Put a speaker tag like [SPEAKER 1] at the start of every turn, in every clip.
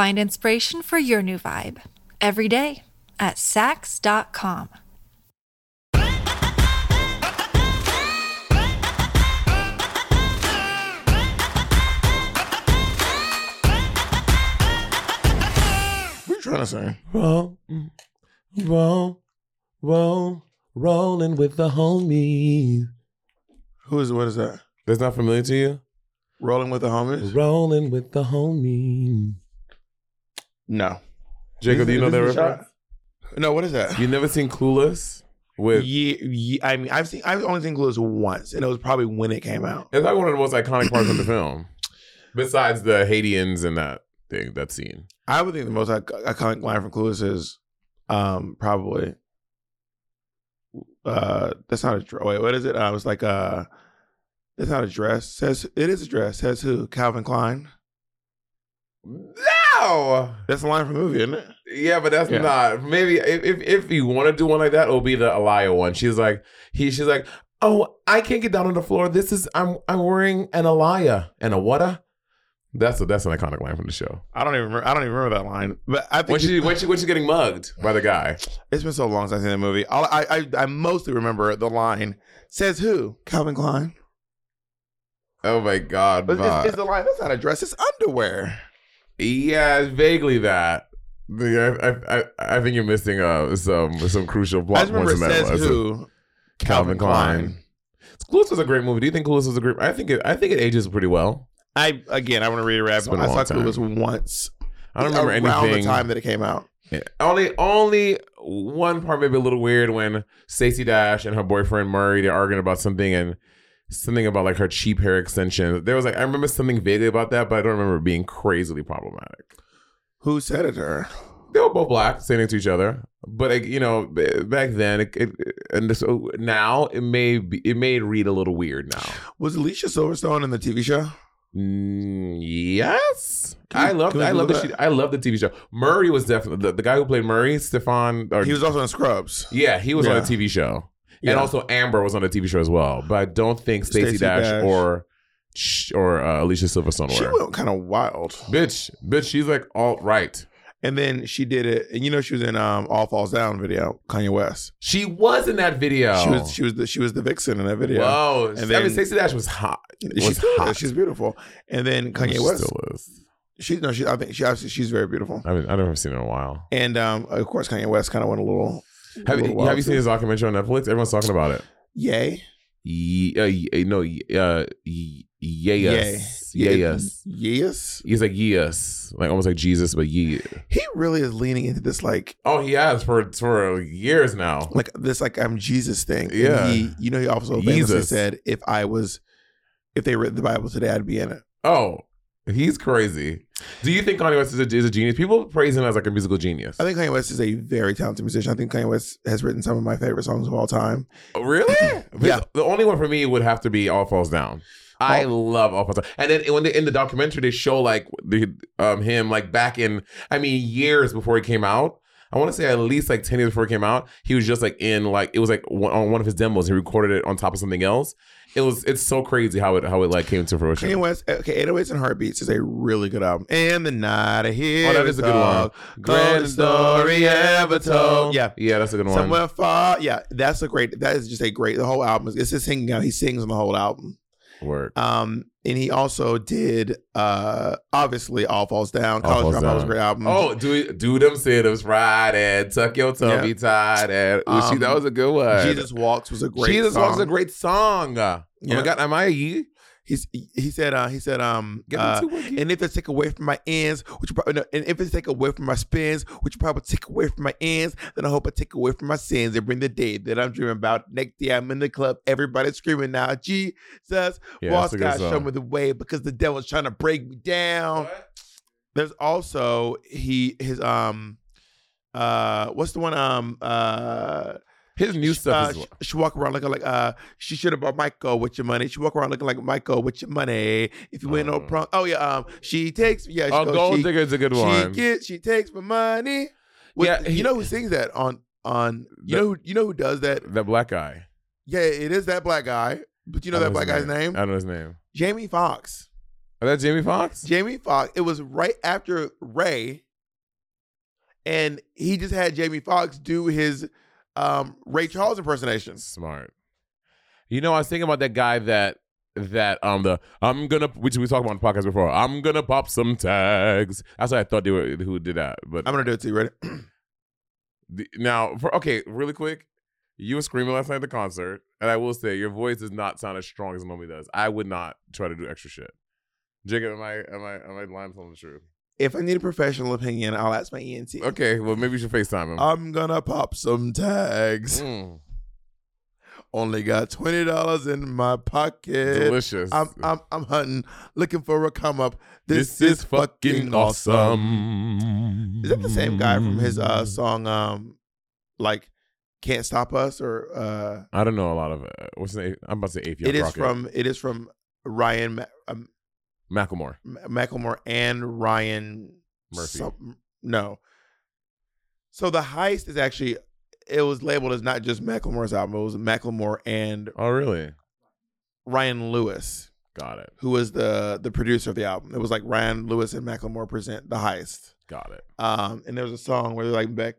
[SPEAKER 1] Find inspiration for your new vibe every day at Saks.com.
[SPEAKER 2] What you trying to say?
[SPEAKER 3] Roll, roll, roll, rolling with the homies.
[SPEAKER 2] Who is what is that?
[SPEAKER 3] That's not familiar to you?
[SPEAKER 2] Rolling with the homies?
[SPEAKER 3] Rolling with the homies.
[SPEAKER 2] No.
[SPEAKER 3] Jacob, do you know that reference?
[SPEAKER 2] shot? No, what is that?
[SPEAKER 3] You never seen Clueless? With
[SPEAKER 2] yeah, yeah, I mean, I've seen. I've only seen Clueless once, and it was probably when it came out.
[SPEAKER 3] it's like one of the most iconic parts of the film. Besides the Haitians and that thing, that scene.
[SPEAKER 2] I would think the most ic- iconic line from Clueless is um, probably. Uh, that's not a dress. Wait, what is it? Uh, was like uh, that's not a dress. Says it is a dress. Says who? Calvin Klein.
[SPEAKER 3] No!
[SPEAKER 2] That's the line from the movie, isn't it?
[SPEAKER 3] Yeah, but that's
[SPEAKER 2] Yeah.
[SPEAKER 3] not. Maybe if, if if you want to do one like that, it'll be the Alaïa one. She's like he. She's like, oh, I can't get down on the floor. This is I'm I'm wearing an Alaya and a whata. That's a, that's an iconic line from the show.
[SPEAKER 2] I don't even. Remember, I don't even remember that line. But I think
[SPEAKER 3] When she when she when she's getting mugged by the guy.
[SPEAKER 2] It's been so long since I've seen the movie. All, I, I I mostly remember the line says who Calvin Klein.
[SPEAKER 3] Oh my god!
[SPEAKER 2] But it's, it's the line. That's not a dress. It's underwear.
[SPEAKER 3] Yeah, vaguely that. I, I, I think you're missing uh some some crucial plot points in that.
[SPEAKER 2] says who
[SPEAKER 3] Calvin Klein. Clueless was a great movie. Do you think Clueless was a great? I think it. I think it ages pretty well.
[SPEAKER 2] I again, I want to reiterate.
[SPEAKER 3] It's been a
[SPEAKER 2] I saw
[SPEAKER 3] time.
[SPEAKER 2] Clueless once.
[SPEAKER 3] I don't remember
[SPEAKER 2] around
[SPEAKER 3] anything.
[SPEAKER 2] the time that it came out.
[SPEAKER 3] Yeah. Only only one part maybe a little weird when Stacey Dash and her boyfriend Murray they're arguing about something and something about like her cheap hair extensions. There was like I remember something vaguely about that, but I don't remember it being crazily problematic.
[SPEAKER 2] Who said it to her?
[SPEAKER 3] They were both black, saying it to each other. But like, you know, back then, it, it, and so now it may be, it may read a little weird now.
[SPEAKER 2] Was Alicia Silverstone in the TV show?
[SPEAKER 3] Mm, yes, I love I love
[SPEAKER 2] that?
[SPEAKER 3] she, I love the TV show. Murray was definitely the, the guy who played Murray, Stefan. Or,
[SPEAKER 2] He was also in Scrubs.
[SPEAKER 3] yeah, he was on
[SPEAKER 2] Yeah.
[SPEAKER 3] a TV show.
[SPEAKER 2] Yeah.
[SPEAKER 3] And also Amber was on a TV show as well. But I don't think Stacey
[SPEAKER 2] Stacey
[SPEAKER 3] Dash,
[SPEAKER 2] Dash.
[SPEAKER 3] or or uh, Alicia Silverstone
[SPEAKER 2] She
[SPEAKER 3] were.
[SPEAKER 2] went kind of wild.
[SPEAKER 3] Bitch, bitch, she's like alt right.
[SPEAKER 2] And then she did it, and you know she was in um All Falls Down video, Kanye West.
[SPEAKER 3] She was in that video.
[SPEAKER 2] She was she was the she was the vixen in that video.
[SPEAKER 3] Whoa.
[SPEAKER 2] And
[SPEAKER 3] I mean, Stacey Dash was hot.
[SPEAKER 2] She
[SPEAKER 3] Was
[SPEAKER 2] still
[SPEAKER 3] hot.
[SPEAKER 2] is. She's beautiful. And then Kanye
[SPEAKER 3] She
[SPEAKER 2] West.
[SPEAKER 3] still is.
[SPEAKER 2] She's no, she I think she obviously she's very beautiful.
[SPEAKER 3] I mean, I never seen her in a while.
[SPEAKER 2] And um of course Kanye West kind of went a little.
[SPEAKER 3] Have,
[SPEAKER 2] a
[SPEAKER 3] you
[SPEAKER 2] wild
[SPEAKER 3] have you seen his documentary on Netflix? Everyone's talking about it.
[SPEAKER 2] Yay.
[SPEAKER 3] Ye, uh, ye- no, uh, ye- yes,
[SPEAKER 2] Yeah.
[SPEAKER 3] yes.
[SPEAKER 2] Yes.
[SPEAKER 3] He's like yes, like almost like Jesus, but yeah.
[SPEAKER 2] He really is leaning into this like
[SPEAKER 3] Oh, he has for for years now.
[SPEAKER 2] like this like I'm Jesus thing. And
[SPEAKER 3] Yeah.
[SPEAKER 2] he you know he also famously
[SPEAKER 3] Jesus.
[SPEAKER 2] said if I was if they read the Bible today I'd be in it.
[SPEAKER 3] Oh, he's crazy. Do you think Kanye West is a, is a genius? People praise him as like a musical genius.
[SPEAKER 2] I think Kanye West is a very talented musician. I think Kanye West has written some of my favorite songs of all time.
[SPEAKER 3] Oh, really?
[SPEAKER 2] Yeah.
[SPEAKER 3] The only one for me would have to be All Falls Down. I love All Falls Down. And then when they, in the documentary they show like the um him like back in I mean years before he came out. I want to say at least like 10 years before he came out, he was just like in like it was like one, on one of his demos. He recorded it on top of something else. It was it's so crazy how it how it like came to fruition.
[SPEAKER 2] Kanye eh, West, okay, 808s and Heartbeats is a really good album. And the night I hear
[SPEAKER 3] Oh, that is a good one.
[SPEAKER 2] Grand story ever told. Yeah.
[SPEAKER 3] Yeah, that's a good one.
[SPEAKER 2] Somewhere far. Yeah, that's a great, that is just a great, the whole album. is It's just singing out. He sings on the whole album.
[SPEAKER 3] Word.
[SPEAKER 2] Um, and he also did, uh, obviously, All Falls Down.
[SPEAKER 3] All
[SPEAKER 2] College
[SPEAKER 3] Falls
[SPEAKER 2] Dropout was a
[SPEAKER 3] Down.
[SPEAKER 2] great album.
[SPEAKER 3] Oh, do do them sit ups right and tuck your tummy
[SPEAKER 2] Yeah.
[SPEAKER 3] tight and Ooh, see,
[SPEAKER 2] Um,
[SPEAKER 3] that was a good one.
[SPEAKER 2] Jesus Walks was a great
[SPEAKER 3] Jesus
[SPEAKER 2] song.
[SPEAKER 3] Walks is a great song. Oh my god, am I a ye?
[SPEAKER 2] He's, he said, uh, he said, um,
[SPEAKER 3] Get
[SPEAKER 2] uh,
[SPEAKER 3] it.
[SPEAKER 2] And if it's take away from my ends, which you probably no, and if it's take away from my spins, which probably take away from my ends, then I hope I take away from my sins and bring the day that I'm dreaming about. Next day I'm in the club, everybody screaming now, Jesus,
[SPEAKER 3] Yeah,
[SPEAKER 2] boss
[SPEAKER 3] that's
[SPEAKER 2] God, show me the way because the devil's trying to break me down. There's also he his um uh what's the one um uh
[SPEAKER 3] His new stuff
[SPEAKER 2] uh,
[SPEAKER 3] is
[SPEAKER 2] sh- she walk around looking like uh she should have bought Michael with your money. She walk around looking like Michael with your money. If you ain't no prom, oh yeah, um she takes yeah. She
[SPEAKER 3] Oh,
[SPEAKER 2] goes,
[SPEAKER 3] Gold
[SPEAKER 2] she,
[SPEAKER 3] Digger is a good one.
[SPEAKER 2] she gets she takes my money. With-
[SPEAKER 3] Yeah, he-
[SPEAKER 2] you know who sings that on on you
[SPEAKER 3] The-
[SPEAKER 2] know who, you know who does that?
[SPEAKER 3] That black guy.
[SPEAKER 2] Yeah, it is that black guy. But you know that black guy's name?
[SPEAKER 3] I don't know his name.
[SPEAKER 2] Jamie Foxx.
[SPEAKER 3] Is that Jamie Foxx?
[SPEAKER 2] Jamie Foxx. It was right after Ray, and he just had Jamie Foxx do his um, Ray Charles impersonations.
[SPEAKER 3] Smart. You know, I was thinking about that guy that that um the I'm gonna which we talked about on the podcast before. I'm gonna pop some tags. That's what I thought they were who did that. But
[SPEAKER 2] I'm gonna do it to you. Ready?
[SPEAKER 3] The, now, for okay, really quick, you were screaming last night at the concert, and I will say your voice does not sound as strong as it normally does. I would not try to do extra shit. Jacob, am I am I am I lying telling the truth?
[SPEAKER 2] If I need a professional opinion, I'll ask my ENT.
[SPEAKER 3] Okay, well maybe you should FaceTime him.
[SPEAKER 2] I'm gonna pop some tags.
[SPEAKER 3] Mm,
[SPEAKER 2] Only got twenty dollars in my pocket.
[SPEAKER 3] delicious.
[SPEAKER 2] I'm I'm I'm hunting, looking for a come up.
[SPEAKER 3] this, is fucking awesome.
[SPEAKER 2] Is that the same guy from his uh song um like Can't Stop Us or uh
[SPEAKER 3] I don't know a lot of it. What's the? I'm about to say eighth.
[SPEAKER 2] it is from it is from Ryan
[SPEAKER 3] Macklemore.
[SPEAKER 2] M- Macklemore and Ryan
[SPEAKER 3] Murphy.
[SPEAKER 2] some- no. So the heist is actually it was labeled as not just Macklemore's album. It was Macklemore and
[SPEAKER 3] Oh, really?
[SPEAKER 2] Ryan Lewis,
[SPEAKER 3] Got it.
[SPEAKER 2] who was the the producer of the album. It was like Ryan Lewis and Macklemore present the heist.
[SPEAKER 3] Got it.
[SPEAKER 2] Um, and there was a song where they're like back,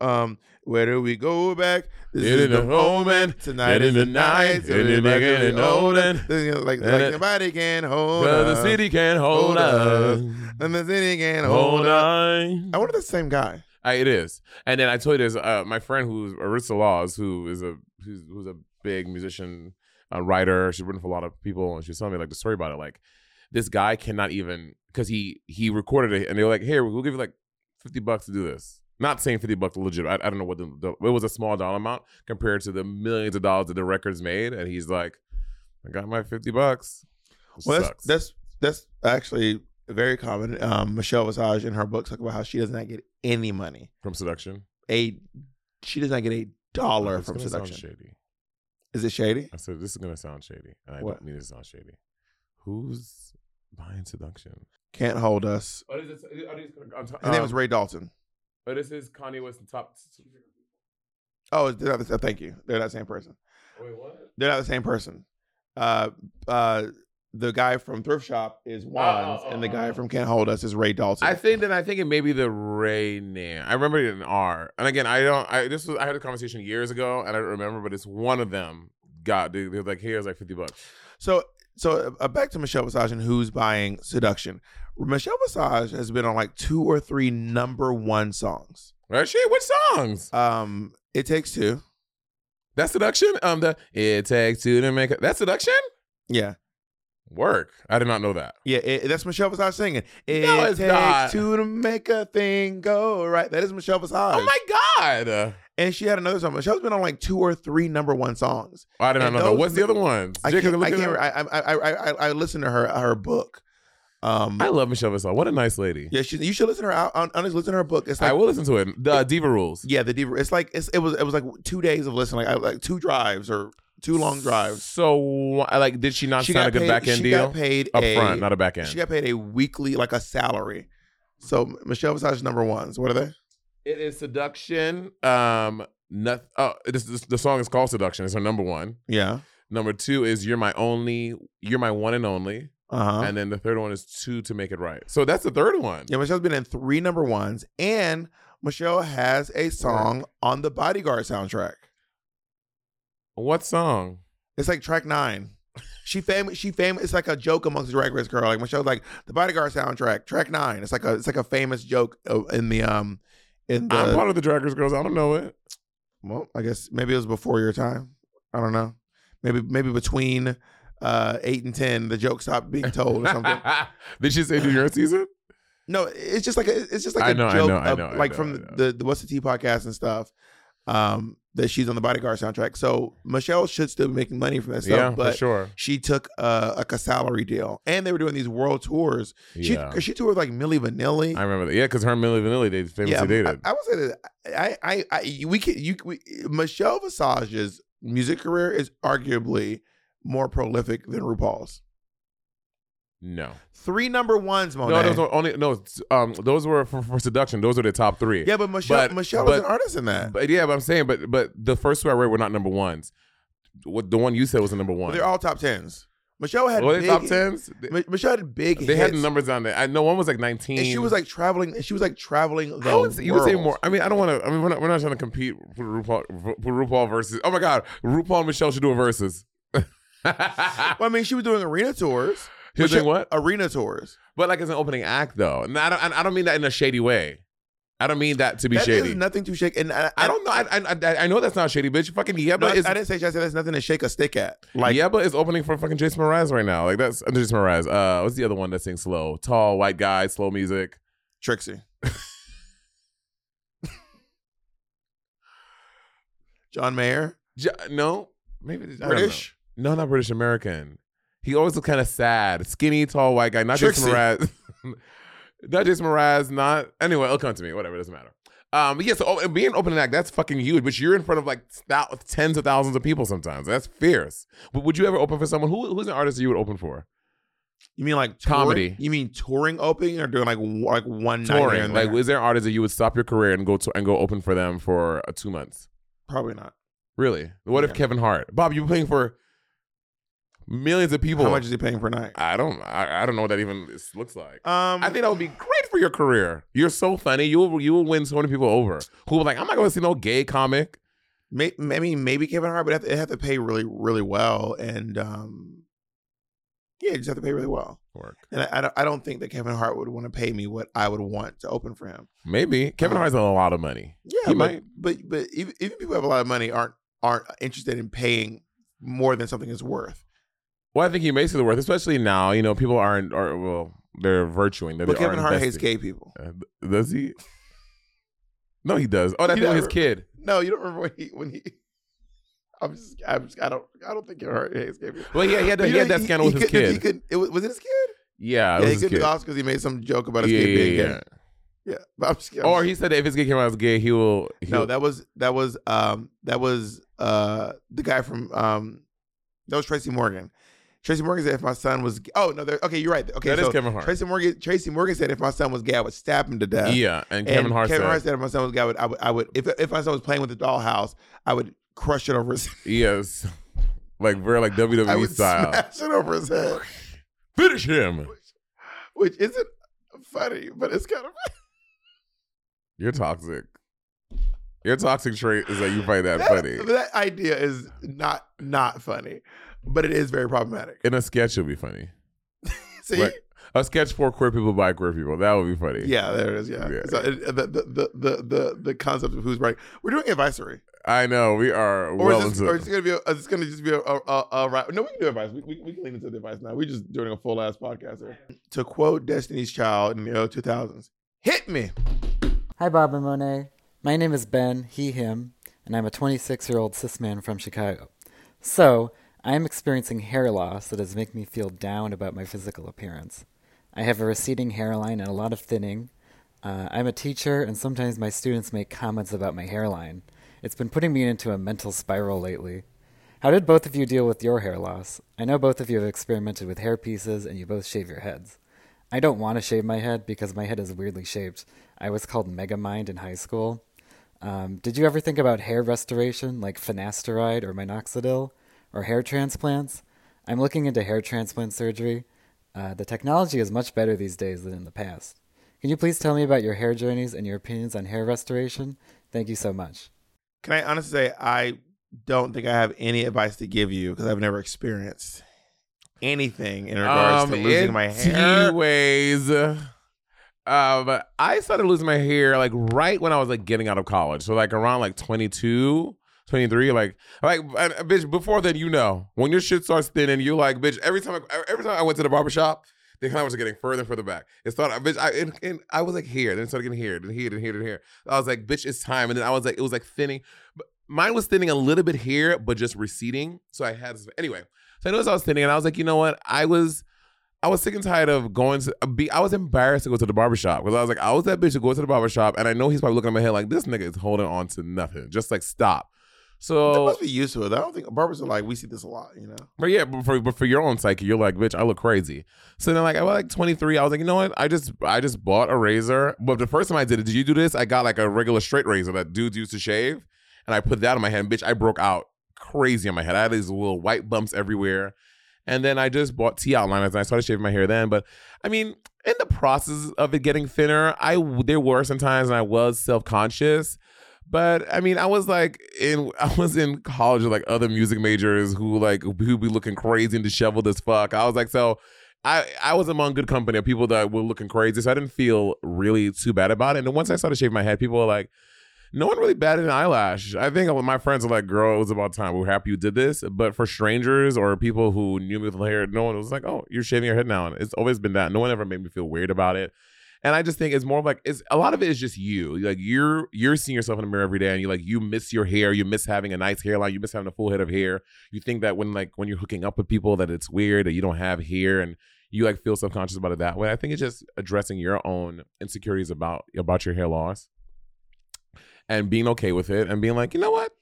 [SPEAKER 2] um, where do we go back? This
[SPEAKER 3] It
[SPEAKER 2] is
[SPEAKER 3] in the moment,
[SPEAKER 2] tonight is
[SPEAKER 3] in
[SPEAKER 2] the night.
[SPEAKER 3] night,
[SPEAKER 2] So
[SPEAKER 3] it in the
[SPEAKER 2] back
[SPEAKER 3] getting
[SPEAKER 2] olden. Like, like nobody can hold
[SPEAKER 3] Cause the city can't hold
[SPEAKER 2] us.
[SPEAKER 3] us.
[SPEAKER 2] and the city can hold us. I wonder if the same guy.
[SPEAKER 3] I, it is. And then I told you there's uh, my friend who's Arissa Laws, who is a who's, who's a big musician, a writer. She's written for a lot of people, and she's telling me like the story about it. Like this guy cannot even because he he recorded it, and they were like, "Here, we'll give you like fifty bucks to do this." Not saying fifty bucks legit. I, I don't know what the, the it was a small dollar amount compared to the millions of dollars that the records made, and he's like, "I got my fifty bucks."
[SPEAKER 2] Well, that's
[SPEAKER 3] sucks.
[SPEAKER 2] that's that's actually very common. Um, Michelle Visage in her book talk about how she does not get any money.
[SPEAKER 3] from seduction.
[SPEAKER 2] A she does not get a dollar
[SPEAKER 3] It's
[SPEAKER 2] from seduction.
[SPEAKER 3] shady.
[SPEAKER 2] Is it shady?
[SPEAKER 3] I said this is gonna sound shady, and I
[SPEAKER 2] What?
[SPEAKER 3] don't mean it to sound shady. Who's buying seduction?
[SPEAKER 2] Can't hold us.
[SPEAKER 3] Oh, this is, oh, this,
[SPEAKER 2] His name is Ray Dalton.
[SPEAKER 3] Oh, this is Kanye West the top.
[SPEAKER 2] Oh, they're not the, thank you. They're not the same person.
[SPEAKER 3] Wait, what?
[SPEAKER 2] They're not the same person. Uh, uh, the guy from Thrift Shop is Wanz,
[SPEAKER 3] oh,
[SPEAKER 2] and the
[SPEAKER 3] oh,
[SPEAKER 2] guy
[SPEAKER 3] oh.
[SPEAKER 2] from Can't Hold Us is Ray Dalton.
[SPEAKER 3] I think that I think it may be the Ray name. I remember it in R. And again, I don't. I this was I had a conversation years ago, and I don't remember, but it's one of them. God, they, they're like, here's like fifty bucks.
[SPEAKER 2] so, so uh, back to Michelle Visage and who's buying Seduction. Michelle Visage has been on like two or three number one songs.
[SPEAKER 3] Right? Shit, which songs?
[SPEAKER 2] Um, It Takes Two.
[SPEAKER 3] That's seduction. Um, the it takes two to make a, that's seduction.
[SPEAKER 2] Yeah.
[SPEAKER 3] Work. I did not know that.
[SPEAKER 2] Yeah, it, that's Michelle Visage singing. It
[SPEAKER 3] No, it's
[SPEAKER 2] takes
[SPEAKER 3] not.
[SPEAKER 2] two to make a thing go right. That is Michelle Visage.
[SPEAKER 3] Oh my god.
[SPEAKER 2] And she had another song. Michelle's been on like two or three number one songs.
[SPEAKER 3] I did not
[SPEAKER 2] And
[SPEAKER 3] know that. What's the other ones?
[SPEAKER 2] I can't. I can't. I, I, I, I, I listened to her her book. Um,
[SPEAKER 3] I love Michelle Visage. What a nice lady.
[SPEAKER 2] yeah, she, you should listen to her. out- Honestly, listen to her book. It's like
[SPEAKER 3] I will listen to it. The Diva Rules.
[SPEAKER 2] Yeah, the diva. It's like it's, it was. It was like two days of listening, like I- like two drives or two long drives.
[SPEAKER 3] So, like, did she not sign a good
[SPEAKER 2] paid,
[SPEAKER 3] back end
[SPEAKER 2] she
[SPEAKER 3] deal?
[SPEAKER 2] got paid
[SPEAKER 3] Up
[SPEAKER 2] a,
[SPEAKER 3] front, not a back end.
[SPEAKER 2] She got paid a weekly, like a salary. So Michelle Visage number ones. What are they?
[SPEAKER 3] It is seduction. Um, not, oh, this, this, the song is called Seduction. It's her number one.
[SPEAKER 2] Yeah.
[SPEAKER 3] Number two is You're My Only, You're My One and Only.
[SPEAKER 2] Uh huh.
[SPEAKER 3] And then the third one is Two to Make It Right. So that's the third one.
[SPEAKER 2] Yeah, Michelle's been in three number ones, and Michelle has a song on the Bodyguard soundtrack.
[SPEAKER 3] What song?
[SPEAKER 2] It's like track nine. She famous. She famous. It's like a joke amongst the Drag Race girl. Like Michelle's like the Bodyguard soundtrack, track nine. It's like a it's like a famous joke uh, in the um in the
[SPEAKER 3] I'm part of the Drag Race Girls. I don't know it.
[SPEAKER 2] well, I guess maybe it was before your time. I don't know. Maybe maybe between uh eight and ten, the joke stopped being told or something.
[SPEAKER 3] Did she say New Year's season?
[SPEAKER 2] no, it's just like a, it's just like
[SPEAKER 3] I
[SPEAKER 2] a
[SPEAKER 3] know, I
[SPEAKER 2] joke,
[SPEAKER 3] know, I
[SPEAKER 2] of-
[SPEAKER 3] know, I
[SPEAKER 2] like
[SPEAKER 3] know,
[SPEAKER 2] from
[SPEAKER 3] I know.
[SPEAKER 2] the the What's the Tea podcast and stuff. Um, that she's on the Bodyguard soundtrack. So Michelle should still be making money from that stuff.
[SPEAKER 3] yeah,
[SPEAKER 2] but
[SPEAKER 3] for sure.
[SPEAKER 2] she took uh, like a salary deal, and they were doing these world tours. She
[SPEAKER 3] Yeah.
[SPEAKER 2] 'cause she toured with like Milli Vanilli.
[SPEAKER 3] I remember that. Yeah, because her and Milli Vanilli, they famously dated.
[SPEAKER 2] I, I would say that I, I, I, we can, you, we, Michelle Visage's music career is arguably more prolific than RuPaul's.
[SPEAKER 3] No.
[SPEAKER 2] Three number ones, Monet.
[SPEAKER 3] No, those were only no. Um, those were for, for seduction. Those were the top three.
[SPEAKER 2] yeah, but Michelle,
[SPEAKER 3] but-
[SPEAKER 2] Michelle was
[SPEAKER 3] but-
[SPEAKER 2] an artist in that.
[SPEAKER 3] But yeah, but I'm saying, but but the first two I read were not number ones. What the one you said was the number
[SPEAKER 2] But
[SPEAKER 3] one.
[SPEAKER 2] they're all top tens. Michelle had
[SPEAKER 3] Were they
[SPEAKER 2] big,
[SPEAKER 3] top tens?
[SPEAKER 2] Michelle had big.
[SPEAKER 3] they had
[SPEAKER 2] hits,
[SPEAKER 3] numbers on there. I know one was like 19.
[SPEAKER 2] and she was like traveling. She was like traveling the
[SPEAKER 3] I would you would say more. I mean, I don't want to. I mean, we're not, we're not trying to compete for RuPaul, for RuPaul versus. Oh my God, RuPaul and Michelle should do a versus.
[SPEAKER 2] Well, I mean, she was doing arena tours.
[SPEAKER 3] She was doing what?
[SPEAKER 2] Arena tours.
[SPEAKER 3] But like as an opening act, though. And I don't. I don't mean that in a shady way. I don't mean that to be
[SPEAKER 2] That
[SPEAKER 3] shady.
[SPEAKER 2] nothing to shake. And I,
[SPEAKER 3] I don't know. I, I I- I know that's not shady, bitch. Fucking yeah,
[SPEAKER 2] No,
[SPEAKER 3] but
[SPEAKER 2] I,
[SPEAKER 3] it's
[SPEAKER 2] I didn't say. I said there's nothing to shake a stick at. Like
[SPEAKER 3] yeah, but it's opening for fucking Jason Mraz right now. Like that's uh, Jason Mraz. Uh, what's the other one that sings slow? Tall white guy, slow music.
[SPEAKER 2] Trixie. John Mayer,
[SPEAKER 3] no, maybe I.
[SPEAKER 2] British.
[SPEAKER 3] No, not British American. He always looked kind of sad. Skinny, tall, white guy. Not Jason. Mraz. not Jason Mraz. Not anyway. It'll come to me. Whatever. It doesn't matter. Um, but yeah. So oh, being open and act, that's fucking huge. But you're in front of like thou- tens of thousands of people sometimes. That's fierce. But would you ever open for someone who who's an artist you would open for?
[SPEAKER 2] You mean like touring?
[SPEAKER 3] Comedy.
[SPEAKER 2] You mean touring opening or doing like like one night
[SPEAKER 3] Touring.
[SPEAKER 2] and
[SPEAKER 3] Like, is there an artist that you would stop your career and go to and go open for them for uh, two months?
[SPEAKER 2] Probably not.
[SPEAKER 3] Really? What if Kevin Hart? Bob, you're playing for millions of people.
[SPEAKER 2] How much is he paying per night?
[SPEAKER 3] I don't. I, I don't know what that even looks like.
[SPEAKER 2] Um,
[SPEAKER 3] I think that would be great for your career. You're so funny. You will you will win so many people over who are like, I'm not going to see no gay comic.
[SPEAKER 2] may, I mean, maybe Kevin Hart, but it have, to, have to pay really, really well, and um, yeah, you just have to pay really well.
[SPEAKER 3] Work.
[SPEAKER 2] And I, I, don't, I don't think that Kevin Hart would want to pay me what I would want to open for him.
[SPEAKER 3] Maybe Kevin
[SPEAKER 2] Uh,
[SPEAKER 3] Hart's a lot of money.
[SPEAKER 2] Yeah,
[SPEAKER 3] He
[SPEAKER 2] but,
[SPEAKER 3] might.
[SPEAKER 2] but but even, even people who have a lot of money aren't aren't interested in paying more than something is worth.
[SPEAKER 3] Well, I think he makes it worth, especially now. You know, people aren't. Are, well, they're virtuing. That
[SPEAKER 2] But Kevin Hart hates gay people.
[SPEAKER 3] Uh, does he? No, he does. Oh, that's his kid.
[SPEAKER 2] No, you don't remember when he when he. I'm just, I'm just, I don't, I don't think Kevin Hart hates gay people.
[SPEAKER 3] Well, yeah, he had, he had that scandal with his kid.
[SPEAKER 2] He could, it was, was it his kid?
[SPEAKER 3] yeah, it
[SPEAKER 2] yeah,
[SPEAKER 3] was
[SPEAKER 2] he
[SPEAKER 3] his
[SPEAKER 2] couldn't the Oscars because he made some joke about his
[SPEAKER 3] yeah,
[SPEAKER 2] kid being
[SPEAKER 3] yeah,
[SPEAKER 2] gay.
[SPEAKER 3] yeah.
[SPEAKER 2] Yeah, but I'm just, I'm
[SPEAKER 3] Or
[SPEAKER 2] just-
[SPEAKER 3] he said that if his kid came out as gay, he will.
[SPEAKER 2] no,
[SPEAKER 3] he'll-
[SPEAKER 2] that was that was um that was uh the guy from um that was Tracy Morgan. Tracy Morgan said if my son was oh no okay you're right okay
[SPEAKER 3] That is
[SPEAKER 2] so
[SPEAKER 3] Kevin Hart.
[SPEAKER 2] Tracy Morgan Tracy Morgan said if my son was gay I would stab him to death.
[SPEAKER 3] yeah, and Kevin Hart
[SPEAKER 2] Kevin
[SPEAKER 3] said,
[SPEAKER 2] Hart said if my son was gay I would I would, I would if if my son was playing with the dollhouse I would crush it over his
[SPEAKER 3] yes, like very like
[SPEAKER 2] I
[SPEAKER 3] WWE
[SPEAKER 2] would
[SPEAKER 3] style.
[SPEAKER 2] smash it over his head,
[SPEAKER 3] Finish him.
[SPEAKER 2] which isn't funny but it's kind of
[SPEAKER 3] You're toxic. Your toxic trait is that you find that
[SPEAKER 2] that,
[SPEAKER 3] funny.
[SPEAKER 2] that idea is not not funny, but it is very problematic.
[SPEAKER 3] In a sketch, it'll be funny.
[SPEAKER 2] See.
[SPEAKER 3] Like, a sketch for queer people by queer people. That would be funny.
[SPEAKER 2] Yeah, there it is. Yeah.
[SPEAKER 3] Yeah.
[SPEAKER 2] So, the, the, the, the, the, the concept of who's right. We're doing advisory.
[SPEAKER 3] I know we are
[SPEAKER 2] Or
[SPEAKER 3] well
[SPEAKER 2] is this,
[SPEAKER 3] into.
[SPEAKER 2] or is it gonna be? A, is this gonna just be a, a, a, a right? No, we can do advice. We, we, we can lean into the advice now. We're just doing a full ass podcast here. To quote Destiny's Child in the early two thousands, "Hit me."
[SPEAKER 4] Hi, Bob and Monet. My name is Ben, he, him, and I'm a 26 year old cis man from Chicago. So, I am experiencing hair loss that is making me feel down about my physical appearance. I have a receding hairline and a lot of thinning. Uh, I'm a teacher, and sometimes my students make comments about my hairline. It's been putting me into a mental spiral lately. How did both of you deal with your hair loss? I know both of you have experimented with hair pieces and you both shave your heads. I don't want to shave my head because my head is weirdly shaped. I was called Megamind in high school. Um, did you ever think about hair restoration like finasteride or minoxidil or hair transplants? I'm looking into hair transplant surgery. Uh, the technology is much better these days than in the past. Can you please tell me about your hair journeys and your opinions on hair restoration? Thank you so much.
[SPEAKER 2] Can I honestly say I don't think I have any advice to give you because I've never experienced anything in regards to losing my
[SPEAKER 3] in
[SPEAKER 2] hair.
[SPEAKER 3] two ways. Um, I started losing my hair like right when I was like getting out of college. So like around like 22, 23, like like uh, bitch. Before then, you know, when your shit starts thinning, you're like, bitch. Every time, I, every time I went to the barbershop, the client was getting further and further back. It started, bitch. I and, and I was like here, then it started getting here, then here, then here, then here. I was like, bitch, it's time. And then I was like, it was like thinning. But mine was thinning a little bit here, but just receding. So I had anyway. So I noticed I was thinning, and I was like, you know what? I was. I was sick and tired of going to be. I was embarrassed to go to the barbershop because I was like, I was that bitch to go to the barbershop, and I know he's probably looking at my head like this nigga is holding on to nothing. Just like stop.
[SPEAKER 2] They
[SPEAKER 3] So,
[SPEAKER 2] must be used to it. I don't think barbers are like we see this a lot. You know,
[SPEAKER 3] but yeah, but for but for your own psyche, you're like, bitch, I look crazy. So then, like, I was like 23. I was like, you know what? I just I just bought a razor. But the first time I did it, did you do this? I got like a regular straight razor that dudes used to shave, and I put that on my head. And bitch, I broke out crazy on my head. I had these little white bumps everywhere. And then I just bought T outliners and I started shaving my hair then. But I mean, in the process of it getting thinner, I there were some times and I was self conscious. But I mean, I was like in I was in college with like other music majors who like who be looking crazy and disheveled as fuck. I was like, so I I was among good company of people that were looking crazy, so I didn't feel really too bad about it. And then once I started shaving my head, people were like, no one really batted an eyelash. I think my friends were like, "Girl, it was about time. We're happy you did this." But for strangers or people who knew me with hair, no one was like, "Oh, you're shaving your head now." And it's always been that. No one ever made me feel weird about it. And I just think it's more of like it's a lot of it is just you. Like you're you're seeing yourself in the mirror every day, and you like you miss your hair, you miss having a nice hairline, you miss having a full head of hair. You think that when like when you're hooking up with people that it's weird that you don't have hair, and you like feel subconscious about it that way. I think it's just addressing your own insecurities about about your hair loss and being okay with it and being like, you know what?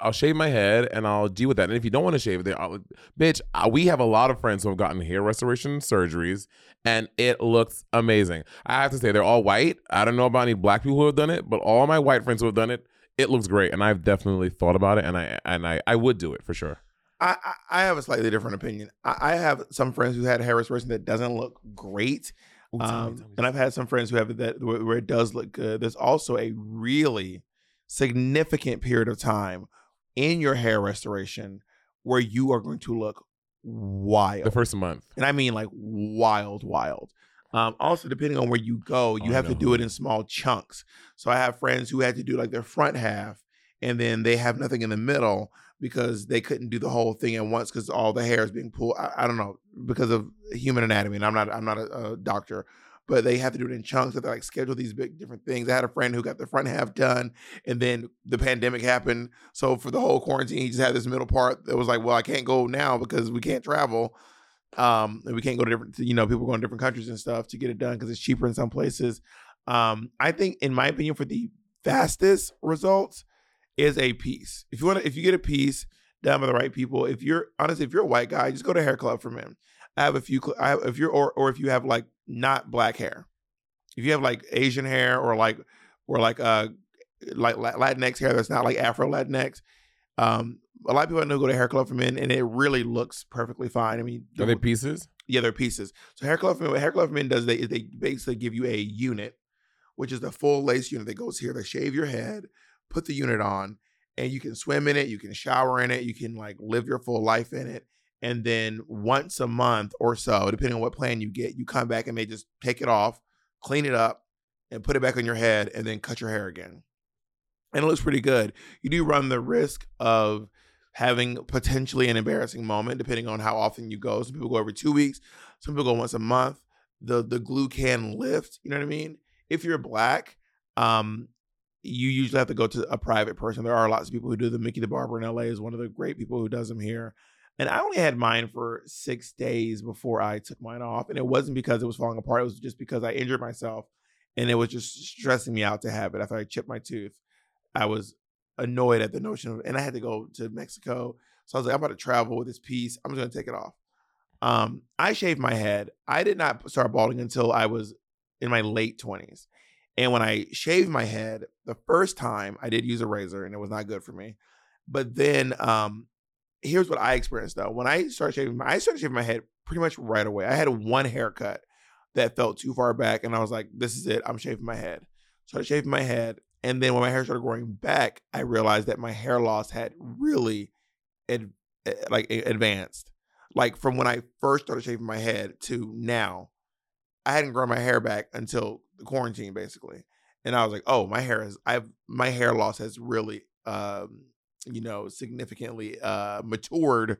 [SPEAKER 3] I'll shave my head and I'll deal with that. And if you don't want to shave it, I'll, bitch, uh, we have a lot of friends who have gotten hair restoration surgeries and it looks amazing. I have to say, they're all white. I don't know about any black people who have done it, but all my white friends who have done it, it looks great. And I've definitely thought about it and I and I, I would do it for sure.
[SPEAKER 2] I I, I have a slightly different opinion. I, I have some friends who had hair restoration that doesn't look great.
[SPEAKER 3] Ooh, tell me,
[SPEAKER 2] Um,
[SPEAKER 3] tell me.
[SPEAKER 2] and I've had some friends who have it that where, where it does look good. There's also a really significant period of time in your hair restoration where you are going to look wild.
[SPEAKER 3] the first month.
[SPEAKER 2] and I mean like wild, wild. Um, also, depending on where you go, you
[SPEAKER 3] Oh,
[SPEAKER 2] have to do it in small chunks. So I have friends who had to do like their front half, and then they have nothing in the middle because they couldn't do the whole thing at once because all the hair is being pulled. I, I don't know because of human anatomy, and I'm not I'm not a, a doctor, but they have to do it in chunks. They to like schedule these big different things. I had a friend who got the front half done, and then the pandemic happened. So for the whole quarantine, he just had this middle part that was like, well, I can't go now because we can't travel um and we can't go to different you know people going in different countries and stuff to get it done because it's cheaper in some places um i think in my opinion for the fastest results is a piece if you want to if you get a piece done by the right people if you're honestly if you're a white guy just go to hair club for men i have a few i have if you're or, or if you have like not black hair if you have like asian hair or like or like uh like La- latinx hair that's not like afro latinx um a lot of people I know go to hair club for men and it really looks perfectly fine i mean
[SPEAKER 3] Are they pieces?
[SPEAKER 2] yeah, they're pieces. So hair club for men, what hair club for men does they is they basically give you a unit, which is the full lace unit that goes here. They shave your head, put the unit on, and you can swim in it, you can shower in it, you can like live your full life in it. And then once a month or so, depending on what plan you get, you come back and they just take it off, clean it up, and put it back on your head, and then cut your hair again. and it looks pretty good. You do run the risk of having potentially an embarrassing moment depending on how often you go. Some people go every two weeks, some people go once a month. The the glue can lift, you know what I mean? If you're black, um, you usually have to go to a private person. There are lots of people who do them. Mickey the Barber in LA is one of the great people who does them here. And I only had mine for six days before I took mine off. And it wasn't because it was falling apart. It was just because I injured myself and it was just stressing me out to have it after I chipped my tooth. I was annoyed at the notion of, and I had to go to Mexico. So I was like, I'm about to travel with this piece. I'm just gonna take it off. Um, I shaved my head. I did not start balding until I was in my late 20s. And when I shaved my head the first time, I did use a razor and it was not good for me. But then um, here's what I experienced though. When I started shaving my I started shaving my head pretty much right away. I had one haircut that felt too far back, and I was like, this is it. I'm shaving my head. Started shaving my head. And then when my hair started growing back, I realized that my hair loss had really ad- eh, like advanced. Like from when I first started shaving my head to now, I hadn't grown my hair back until the quarantine basically. And I was like, oh, my hair is I've my hair loss has really um, you know, significantly uh matured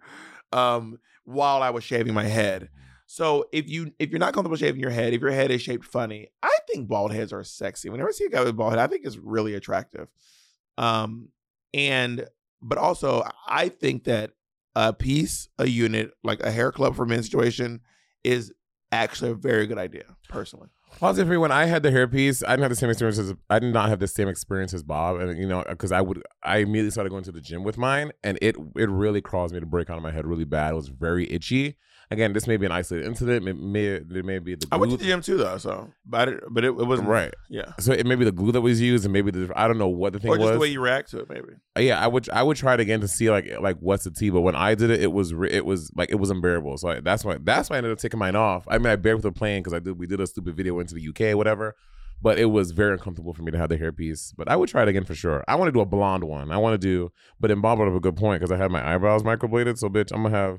[SPEAKER 2] um while I was shaving my head. So if you if you're not comfortable shaving your head, if your head is shaped funny, I think bald heads are sexy. Whenever I see a guy with a bald head, I think it's really attractive. Um, and but also I think that a piece, a unit, like a hair club for men situation, is actually a very good idea, personally.
[SPEAKER 3] Positive for me when I had the hairpiece, I didn't have the same experience as I did not have the same experience as Bob, and you know, because I would, I immediately started going to the gym with mine, and it it really caused me to break out of my head really bad. It was very itchy. Again, this may be an isolated incident. It may it may be the
[SPEAKER 2] I went
[SPEAKER 3] glue-
[SPEAKER 2] to the gym too, though. So, but it, but it, it wasn't
[SPEAKER 3] right.
[SPEAKER 2] Yeah,
[SPEAKER 3] So it may be the glue that was used, and maybe the I don't know what the thing was.
[SPEAKER 2] or just
[SPEAKER 3] was.
[SPEAKER 2] the way you react to it, maybe.
[SPEAKER 3] Uh, yeah, I would I would try it again to see like like what's the tea. But when I did it, it was it was like it was unbearable. So I, that's why that's why I ended up taking mine off. I mean, I bared with the plane because I did we did a stupid video into the UK, whatever. But it was very uncomfortable for me to have the hairpiece. But I would try it again for sure. I want to do a blonde one. I want to do, but then Bob brought up a good point because I had my eyebrows microbladed. So bitch, I'm gonna have,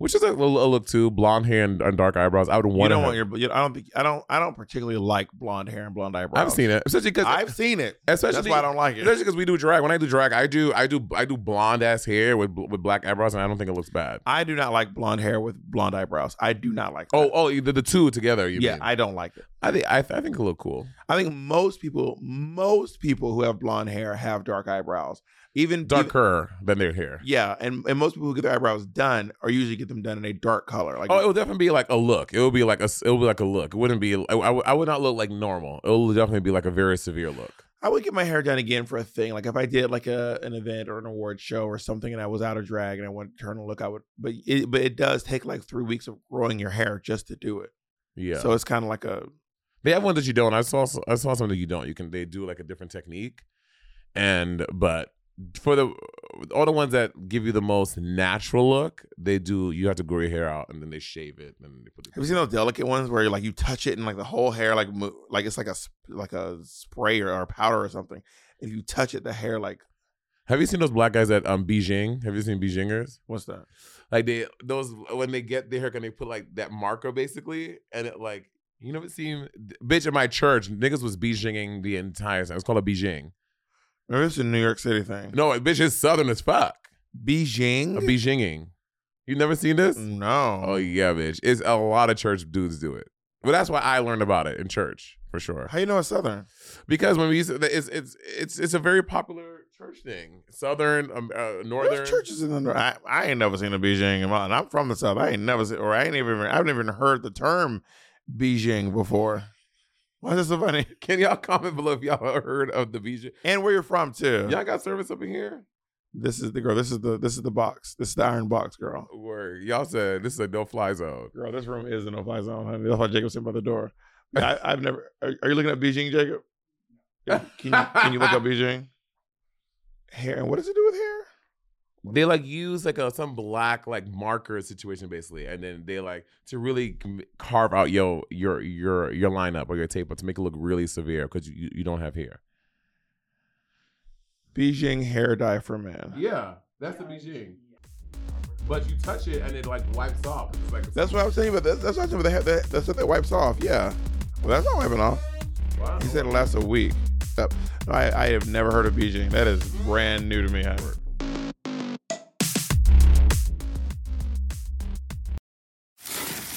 [SPEAKER 3] which is a, little- a look too, blonde hair and, and dark eyebrows. I would want to.
[SPEAKER 2] don't want your. You, I don't think. I don't. I don't particularly like blonde hair and blonde eyebrows.
[SPEAKER 3] I've seen it, especially because
[SPEAKER 2] I've seen it.
[SPEAKER 3] especially
[SPEAKER 2] That's why I don't like it.
[SPEAKER 3] Especially because we do drag. When I do drag, I do I do I do blonde ass hair with with black eyebrows, and I don't think it looks bad.
[SPEAKER 2] I do not like blonde hair with blonde eyebrows. I do not like.
[SPEAKER 3] Oh
[SPEAKER 2] that.
[SPEAKER 3] oh, the, the two together. You
[SPEAKER 2] yeah,
[SPEAKER 3] mean.
[SPEAKER 2] I don't like it.
[SPEAKER 3] I think I, th- I think it look cool.
[SPEAKER 2] I think most people, most people who have blonde hair have dark eyebrows. Even even-
[SPEAKER 3] Darker than their hair.
[SPEAKER 2] yeah, and and most people who get their eyebrows done are usually get them done in a dark color. Like
[SPEAKER 3] Oh, it will definitely be like a look. It will be like a it will be like a look. It wouldn't be. I, I would- not look like normal. It will definitely be like a very severe look.
[SPEAKER 2] I would get my hair done again for a thing. Like if I did like a an event or an award show or something, and I was out of drag and I wanted to turn a look, I would. But it but it does take like three weeks of growing your hair just to do it.
[SPEAKER 3] Yeah.
[SPEAKER 2] So it's kind of like a
[SPEAKER 3] They have one that you don't. I saw I saw something that you don't. You can they do like a different technique, and but for the all the ones that give you the most natural look, they do. You have to grow your hair out and then they shave it and they put it.
[SPEAKER 2] Have you seen those delicate ones where like you touch it and like the whole hair like mo- like it's like a like a spray or, or powder or something. If you touch it, the hair like
[SPEAKER 3] Have you seen those black guys at um Bigen? Have you seen Bigeners?
[SPEAKER 2] what's that?
[SPEAKER 3] Like they those when they get their hair, and they put like that marker basically, and it like you never seen bitch in my church niggas was Bigening the entire time. It's called a Bigen.
[SPEAKER 2] Maybe it's a New York City thing.
[SPEAKER 3] No, bitch is southern as fuck.
[SPEAKER 2] Bigen.
[SPEAKER 3] A Bigening. You never seen this?
[SPEAKER 2] No.
[SPEAKER 3] Oh yeah, bitch. It's a lot of church dudes do it. But that's why I learned about it in church for sure.
[SPEAKER 2] How you know it's Southern?
[SPEAKER 3] Because when we used to, it's it's it's it's a very popular church thing. Southern, um, uh, northern.
[SPEAKER 2] There's churches in the north. I, I ain't never seen a Bigen in my and I'm from the south. I ain't never seen, or I ain't even I've never even heard the term Bigen before. Why is this so funny?
[SPEAKER 3] Can y'all comment below if y'all heard of the Bigen?
[SPEAKER 2] And where you're from too?
[SPEAKER 3] Y'all got service up in here?
[SPEAKER 2] This is the girl. This is the this is the box. This is the iron box, girl.
[SPEAKER 3] Where y'all said this is a no fly zone.
[SPEAKER 2] Girl, this room is a no fly zone, honey. That's why Jacob's sitting by the door. I, I've never. Are, are you looking at Bigen, Jacob? Can you can you look up Bigen? Hair and what does it do with hair?
[SPEAKER 3] They like use like a some black like marker situation basically, and then they like to really carve out your your your your lineup or your tape, but to make it look really severe because you you don't have hair.
[SPEAKER 2] Bigen hair dye for men.
[SPEAKER 3] Yeah, that's the Bigen. But you touch it and it like wipes off. Like
[SPEAKER 2] That's what I was saying. But that's, that's what the hair. That, that's what that wipes off. Yeah. Well, that's not wiping off.
[SPEAKER 3] wow.
[SPEAKER 2] He said it lasts a week. I, I have never heard of Bigen. That is brand new to me. I-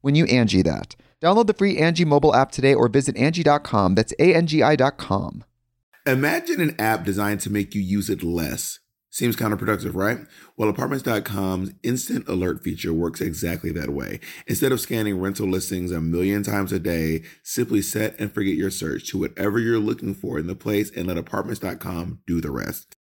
[SPEAKER 5] when you Angi that. Download the free Angi mobile app today or visit Angi.com. That's A-N-G-I dot com.
[SPEAKER 2] Imagine an app designed to make you use it less. Seems counterproductive, right? Well, apartments.com's instant alert feature works exactly that way. Instead of scanning rental listings a million times a day, simply set and forget your search to whatever you're looking for in the place and let apartments.com do the rest.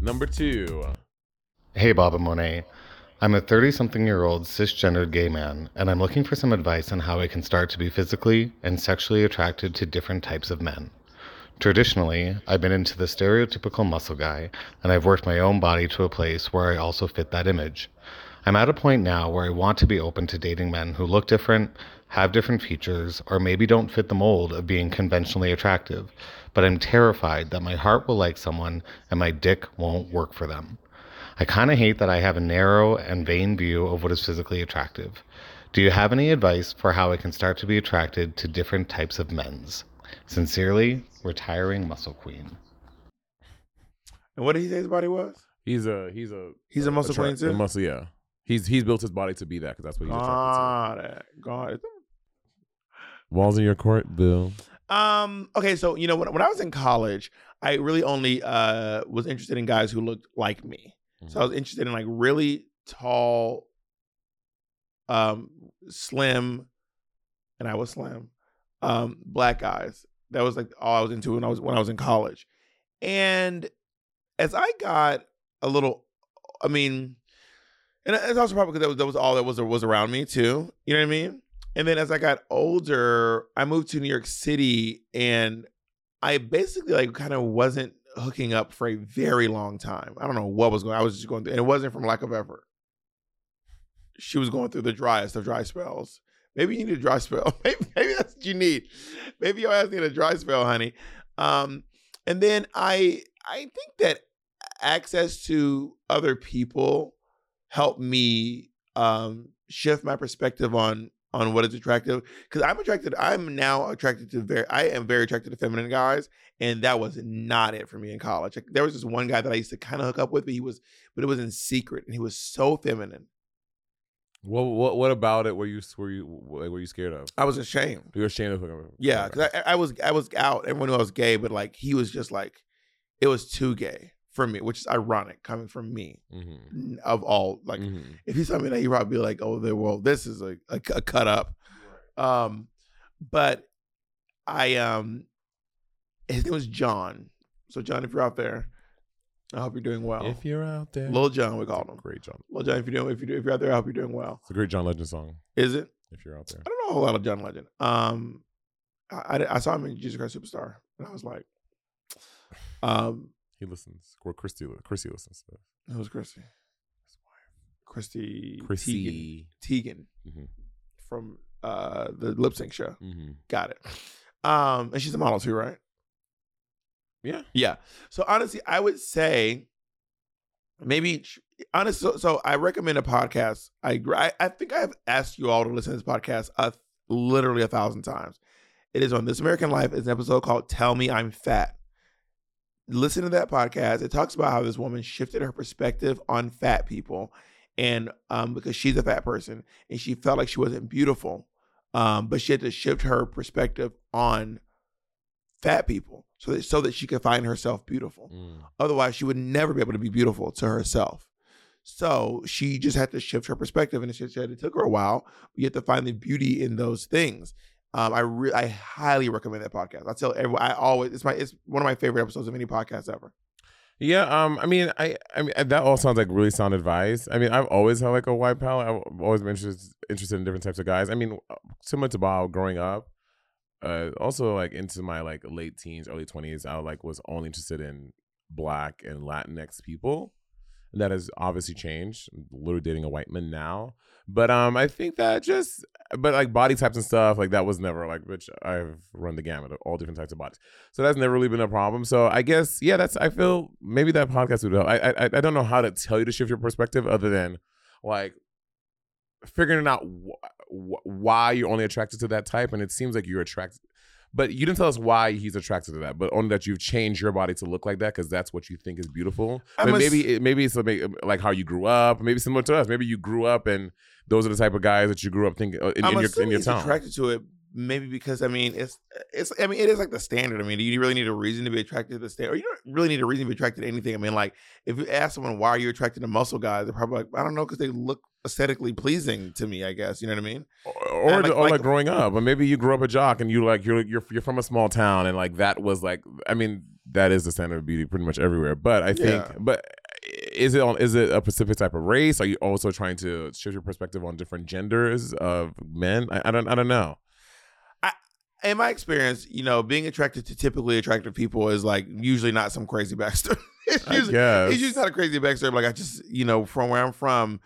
[SPEAKER 3] Number two.
[SPEAKER 6] Hey, Bob and Monet. I'm a 30 something year old cisgendered gay man, and I'm looking for some advice on how I can start to be physically and sexually attracted to different types of men. Traditionally, I've been into the stereotypical muscle guy, and I've worked my own body to a place where I also fit that image. I'm at a point now where I want to be open to dating men who look different, have different features, or maybe don't fit the mold of being conventionally attractive, but I'm terrified that my heart will like someone and my dick won't work for them. I kind of hate that I have a narrow and vain view of what is physically attractive. Do you have any advice for how I can start to be attracted to different types of men's? Sincerely, retiring muscle queen.
[SPEAKER 2] And what did he say his body was?
[SPEAKER 3] He's a he's a
[SPEAKER 2] He's a muscle queen
[SPEAKER 3] attract-
[SPEAKER 2] too?
[SPEAKER 3] A muscle, yeah. He's he's built his body to be that because that's what he's attracted
[SPEAKER 2] God, eh, God.
[SPEAKER 3] to. Walls in your court, Bill.
[SPEAKER 2] Um. Okay. So you know, when when I was in college, I really only uh was interested in guys who looked like me. So I was interested in like really tall, um, slim, and I was slim, um, black guys. That was like all I was into when I was when I was in college. And as I got a little, I mean, and it's also probably because that was, that was all that was was around me too. You know what I mean? And then as I got older, I moved to New York City and I basically like kind of wasn't hooking up for a very long time. I don't know what was going I was just going through and it wasn't from lack of effort. She was going through the driest of dry spells. Maybe you need a dry spell. Maybe, maybe that's what you need. Maybe your ass need a dry spell, honey. Um, and then I I think that access to other people helped me um shift my perspective on on what is attractive because I'm attracted. I'm now attracted to very. I am very attracted to feminine guys, and that was not it for me in college. Like, there was this one guy that I used to kind of hook up with, but he was, but it was in secret, and he was so feminine.
[SPEAKER 3] What what what about it? Were you were you were you scared of?
[SPEAKER 2] I was ashamed.
[SPEAKER 3] You were ashamed of him.
[SPEAKER 2] Yeah, because I, I was I was out. Everyone knew I was gay, but like he was just like, it was too gay for me, which is ironic coming from me
[SPEAKER 3] Mm-hmm.
[SPEAKER 2] of all. Like,
[SPEAKER 3] Mm-hmm.
[SPEAKER 2] if he saw me that, he'd probably be like, "Oh, there, well, this is a, a, a cut up." Um, but I um, his name was John. So John, if you're out there, I hope you're doing well.
[SPEAKER 3] If you're out there,
[SPEAKER 2] Little John, we called him.
[SPEAKER 3] Great John.
[SPEAKER 2] Lil John, if you're doing, if you're, if you're out there, I hope you're doing well.
[SPEAKER 3] It's a great John Legend song.
[SPEAKER 2] Is it?
[SPEAKER 3] If you're out there,
[SPEAKER 2] I don't know a whole lot of John Legend. Um, I, I, I saw him in Jesus Christ Superstar, and I was like, um,
[SPEAKER 3] he listens. Or Christy, Christy listens. To it.
[SPEAKER 2] who's Christy? Christy
[SPEAKER 3] Chrissy.
[SPEAKER 2] Teigen, Teigen
[SPEAKER 3] Mhm.
[SPEAKER 2] from uh the lip sync show.
[SPEAKER 3] Mm-hmm.
[SPEAKER 2] Got it. Um, and she's a model too, right?
[SPEAKER 3] Yeah.
[SPEAKER 2] Yeah. So honestly, I would say maybe honestly. So, so I recommend a podcast. I, I I think I've asked you all to listen to this podcast uh, literally a thousand times. It is on This American Life. It's an episode called "Tell Me I'm Fat." Listen to that podcast. It talks about how this woman shifted her perspective on fat people, and um, because she's a fat person and she felt like she wasn't beautiful, um, but she had to shift her perspective on fat people so that so that she could find herself beautiful.
[SPEAKER 3] Mm.
[SPEAKER 2] Otherwise, she would never be able to be beautiful to herself. So she just had to shift her perspective, and she said it took her a while. But you have to find the beauty in those things. Um, I re- I highly recommend that podcast. I tell everyone, I always it's my it's one of my favorite episodes of any podcast ever.
[SPEAKER 3] Yeah, um, I mean, I, I mean, that all sounds like really sound advice. I mean, I've always had like a wide palette. I've always been interested interested in different types of guys. I mean, similar to Bob growing up, uh, also like into my like late teens, early twenties, I like was only interested in black and Latinx people. That has obviously changed. I'm literally dating a white man now, but um, I think that just, but like body types and stuff, like that was never like, which I've run the gamut of all different types of bodies. So that's never really been a problem. So I guess yeah, that's I feel maybe that podcast would help. I I I don't know how to tell you to shift your perspective other than like figuring out wh- wh- why you're only attracted to that type, and it seems like you're attracted. But you didn't tell us why he's attracted to that, but only that you've changed your body to look like that because that's what you think is beautiful.
[SPEAKER 2] I'm
[SPEAKER 3] But maybe it, maybe it's like, like how you grew up, maybe similar to us. Maybe you grew up and those are the type of guys that you grew up thinking uh, in,
[SPEAKER 2] I'm
[SPEAKER 3] in your in your town.
[SPEAKER 2] attracted to it. Maybe because I mean it's it's I mean it is like the standard. I mean, do you really need a reason to be attracted to the standard? Or you don't really need a reason to be attracted to anything. I mean, like if you ask someone why are you attracted to muscle guys, they're probably like I don't know because they look aesthetically pleasing to me. I guess you know what I mean.
[SPEAKER 3] or, or,
[SPEAKER 2] like-
[SPEAKER 3] or like,
[SPEAKER 2] like-
[SPEAKER 3] growing up, or maybe you grew up a jock and you like you're you're you're from a small town and like that was like I mean that is the standard of beauty pretty much everywhere. But I think,
[SPEAKER 2] Yeah.
[SPEAKER 3] but is it on is it a specific type of race? Are you also trying to shift your perspective on different genders of men? I, I don't I don't know.
[SPEAKER 2] In my experience, you know, being attracted to typically attractive people is like usually not some crazy backstory. it's usually, it's usually not a crazy backstory. Like I just you know from where I'm from,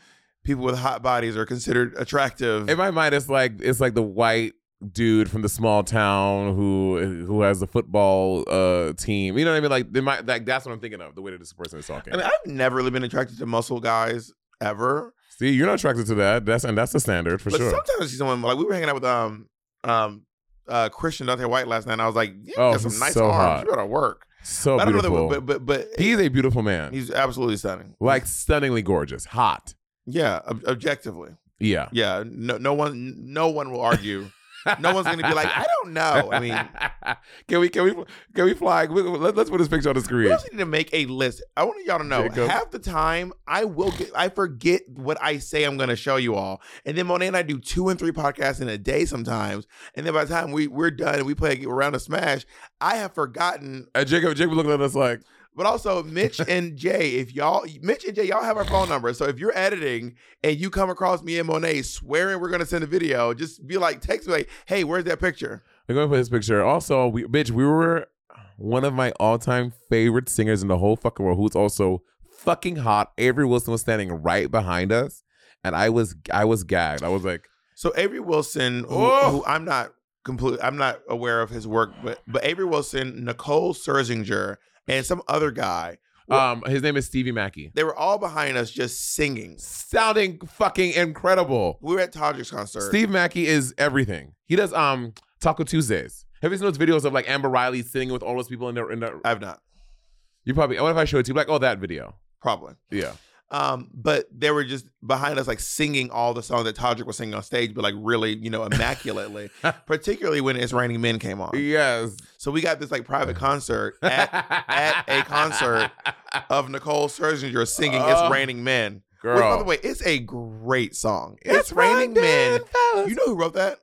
[SPEAKER 2] people with hot bodies are considered attractive.
[SPEAKER 3] In my mind, it's like it's like the white dude from the small town who who has the football uh team. You know what I mean? Like they might like that's what I'm thinking of. The way that this person is talking.
[SPEAKER 2] I mean, I've never really been attracted to muscle guys ever.
[SPEAKER 3] See, you're not attracted to that. That's and that's the standard for
[SPEAKER 2] but
[SPEAKER 3] sure.
[SPEAKER 2] sometimes I see someone like we were hanging out with um um uh Christian Dante White last night. and I was like, you
[SPEAKER 3] Oh,
[SPEAKER 2] got some nice
[SPEAKER 3] so
[SPEAKER 2] arms.
[SPEAKER 3] hot.
[SPEAKER 2] You gotta work.
[SPEAKER 3] So
[SPEAKER 2] But I don't know
[SPEAKER 3] beautiful.
[SPEAKER 2] that, but but but
[SPEAKER 3] He's a beautiful man.
[SPEAKER 2] he's absolutely stunning.
[SPEAKER 3] like stunningly gorgeous, hot.
[SPEAKER 2] Yeah, ob- objectively.
[SPEAKER 3] Yeah.
[SPEAKER 2] Yeah, no no one no one will argue. no one's gonna be like, I don't know. I mean,
[SPEAKER 3] can we can we can we fly? We- Let, us put this picture on the
[SPEAKER 2] we
[SPEAKER 3] screen.
[SPEAKER 2] also need to make a list. I want y'all to know.
[SPEAKER 3] Jacob.
[SPEAKER 2] Half the time, I will get, I forget what I say I'm going to show you all, and then Monet and I do two and three podcasts in a day sometimes, and then by the time we we're done and we play around a round of Smash, I have forgotten.
[SPEAKER 3] Uh, Jacob, Jacob looking at us like,
[SPEAKER 2] But also, Mitch and Jay, if y'all, Mitch and Jay, y'all have our phone number. So if you're editing and you come across me and Monet swearing we're going to send a video, just be like, text me like, hey, where's that picture?
[SPEAKER 3] we're going to put his picture. Also, we, bitch, we were one of my all time favorite singers in the whole fucking world who's also fucking hot. Avery Wilson was standing right behind us. And I was I was gagged. I was like,
[SPEAKER 2] So Avery Wilson, who,
[SPEAKER 3] Oh.
[SPEAKER 2] who I'm not complete, I'm not aware of his work, but but Avery Wilson, Nicole Scherzinger, and some other guy
[SPEAKER 3] Um, his name is Stevie Mackey.
[SPEAKER 2] They were all behind us just singing.
[SPEAKER 3] Sounding fucking incredible.
[SPEAKER 2] We were at Todrick's concert.
[SPEAKER 3] Steve Mackey is everything. He does um Taco Tuesdays. Have you seen those videos of like Amber Riley singing with all those people in there? In the,
[SPEAKER 2] I've not.
[SPEAKER 3] you probably. What if I showed it to you? Like, oh, that video.
[SPEAKER 2] Probably.
[SPEAKER 3] Yeah.
[SPEAKER 2] Um, but they were just behind us, like singing all the songs that Todrick was singing on stage, but like really, you know, immaculately. Particularly when "It's Raining Men" came on.
[SPEAKER 3] Yes.
[SPEAKER 2] So we got this like private concert at, at a concert of Nicole Scherzinger singing "It's
[SPEAKER 3] Oh,
[SPEAKER 2] Raining Men."
[SPEAKER 3] Girl.
[SPEAKER 2] Which, by the way, it's a great song. It's,
[SPEAKER 3] It's
[SPEAKER 2] Raining Men.
[SPEAKER 3] fellas.
[SPEAKER 2] You know who wrote that?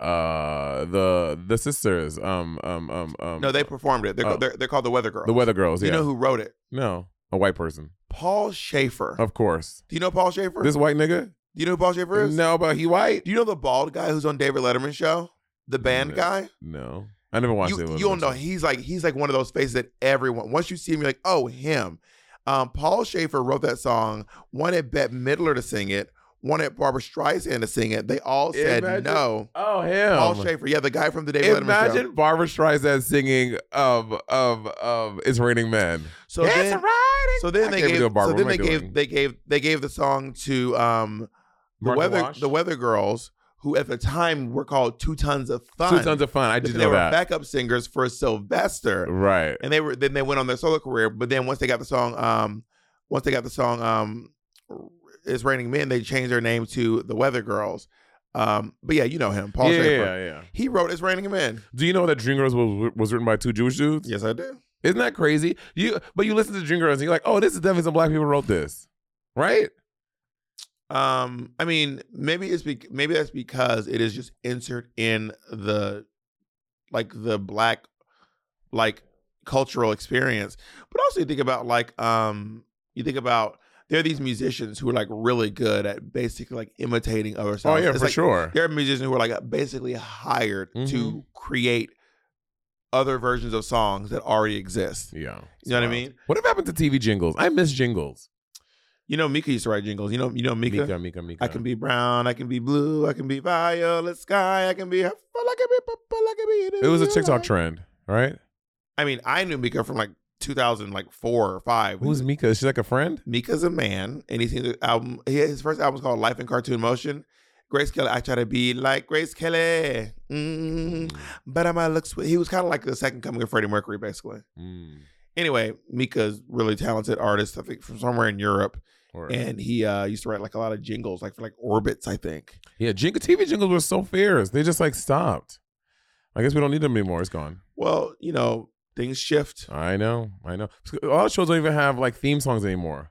[SPEAKER 3] uh the the sisters um um um um
[SPEAKER 2] No, they performed it. They're,
[SPEAKER 3] Oh.
[SPEAKER 2] they're, they're called the Weather Girls.
[SPEAKER 3] the weather girls yeah
[SPEAKER 2] You know who wrote it?
[SPEAKER 3] no a white person
[SPEAKER 2] Paul Shaffer.
[SPEAKER 3] of course
[SPEAKER 2] Do you know Paul Shaffer?
[SPEAKER 3] this white nigga
[SPEAKER 2] Do you know who Paul Shaffer is?
[SPEAKER 3] no but he white
[SPEAKER 2] Do you know the bald guy who's on David Letterman's show? The band
[SPEAKER 3] No.
[SPEAKER 2] guy?
[SPEAKER 3] no I never watched
[SPEAKER 2] you,
[SPEAKER 3] it
[SPEAKER 2] you don't know. He's like he's like one of those faces that everyone once you see him, you're like, oh, him. Um, Paul Shaffer wrote that song, wanted Bette Midler to sing it, wanted Barbra Streisand to sing it. They all said
[SPEAKER 3] Imagine-
[SPEAKER 2] no.
[SPEAKER 3] oh him
[SPEAKER 2] Paul Shaffer, yeah, the guy from the David Letterman
[SPEAKER 3] Imagine
[SPEAKER 2] show.
[SPEAKER 3] Barbra Streisand singing of of of "It's Raining Men."
[SPEAKER 2] So
[SPEAKER 3] it's
[SPEAKER 2] then,
[SPEAKER 3] raining.
[SPEAKER 2] so then
[SPEAKER 3] I
[SPEAKER 2] they gave,
[SPEAKER 3] Barbara.
[SPEAKER 2] so
[SPEAKER 3] What
[SPEAKER 2] then they gave,
[SPEAKER 3] doing?
[SPEAKER 2] they gave, they gave the song to um, the
[SPEAKER 3] Martha
[SPEAKER 2] weather,
[SPEAKER 3] Wash?
[SPEAKER 2] the Weather Girls, who at the time were called Two Tons of Fun.
[SPEAKER 3] Two tons of fun. I did
[SPEAKER 2] they were
[SPEAKER 3] that.
[SPEAKER 2] backup singers for Sylvester.
[SPEAKER 3] right.
[SPEAKER 2] and they were then they went on their solo career. But then once they got the song, um, once they got the song, um, "It's Raining Men," they changed their name to the Weather Girls. Um, but yeah, you know him, Paul
[SPEAKER 3] yeah,
[SPEAKER 2] Shaffer.
[SPEAKER 3] yeah, yeah.
[SPEAKER 2] He wrote "It's Raining Men."
[SPEAKER 3] Do you know that Dreamgirls was was written by two Jewish dudes?
[SPEAKER 2] Yes, I do.
[SPEAKER 3] Isn't that crazy? You but you listen to Dreamgirls and you're like, oh, this is definitely some black people wrote this, right?
[SPEAKER 2] Um, I mean, maybe it's be- maybe that's because it is just entered in the like the black like cultural experience. But also you think about like um you think about there are these musicians who are like really good at basically like imitating other songs.
[SPEAKER 3] Oh yeah,
[SPEAKER 2] It's
[SPEAKER 3] for
[SPEAKER 2] like,
[SPEAKER 3] sure.
[SPEAKER 2] There are musicians who are like basically hired to
[SPEAKER 3] Mhm.
[SPEAKER 2] create other versions of songs that already exist.
[SPEAKER 3] Yeah,
[SPEAKER 2] You know what I mean?
[SPEAKER 3] What have happened to TV jingles? I miss jingles.
[SPEAKER 2] You know, Mika used to write jingles. You know, you know Mika.
[SPEAKER 3] Mika, Mika, Mika.
[SPEAKER 2] I can be brown, I can be blue, I can be violet sky, I can be I can be purple, I can be.
[SPEAKER 3] It was a TikTok trend, right?
[SPEAKER 2] I mean, I knew Mika from like 2000, like four or five.
[SPEAKER 3] Who's Mika? Is she like a friend?
[SPEAKER 2] Mika's a man, and he's the album. He, his first album is called Life in Cartoon Motion. Grace Kelly, I try to be like Grace Kelly, mm, but I might look. Sweet. He was kind of like the second coming of Freddie Mercury, basically.
[SPEAKER 3] Mm.
[SPEAKER 2] Anyway, Mika's really talented artist. I think from somewhere in Europe,
[SPEAKER 3] Or-
[SPEAKER 2] and he uh, used to write like a lot of jingles, like for like Orbits, I think.
[SPEAKER 3] yeah, jingle TV jingles were so fierce. They just like stopped. I guess we don't need them anymore. It's gone.
[SPEAKER 2] Well, you know, things shift.
[SPEAKER 3] I know, I know. A lot of shows don't even have like theme songs anymore.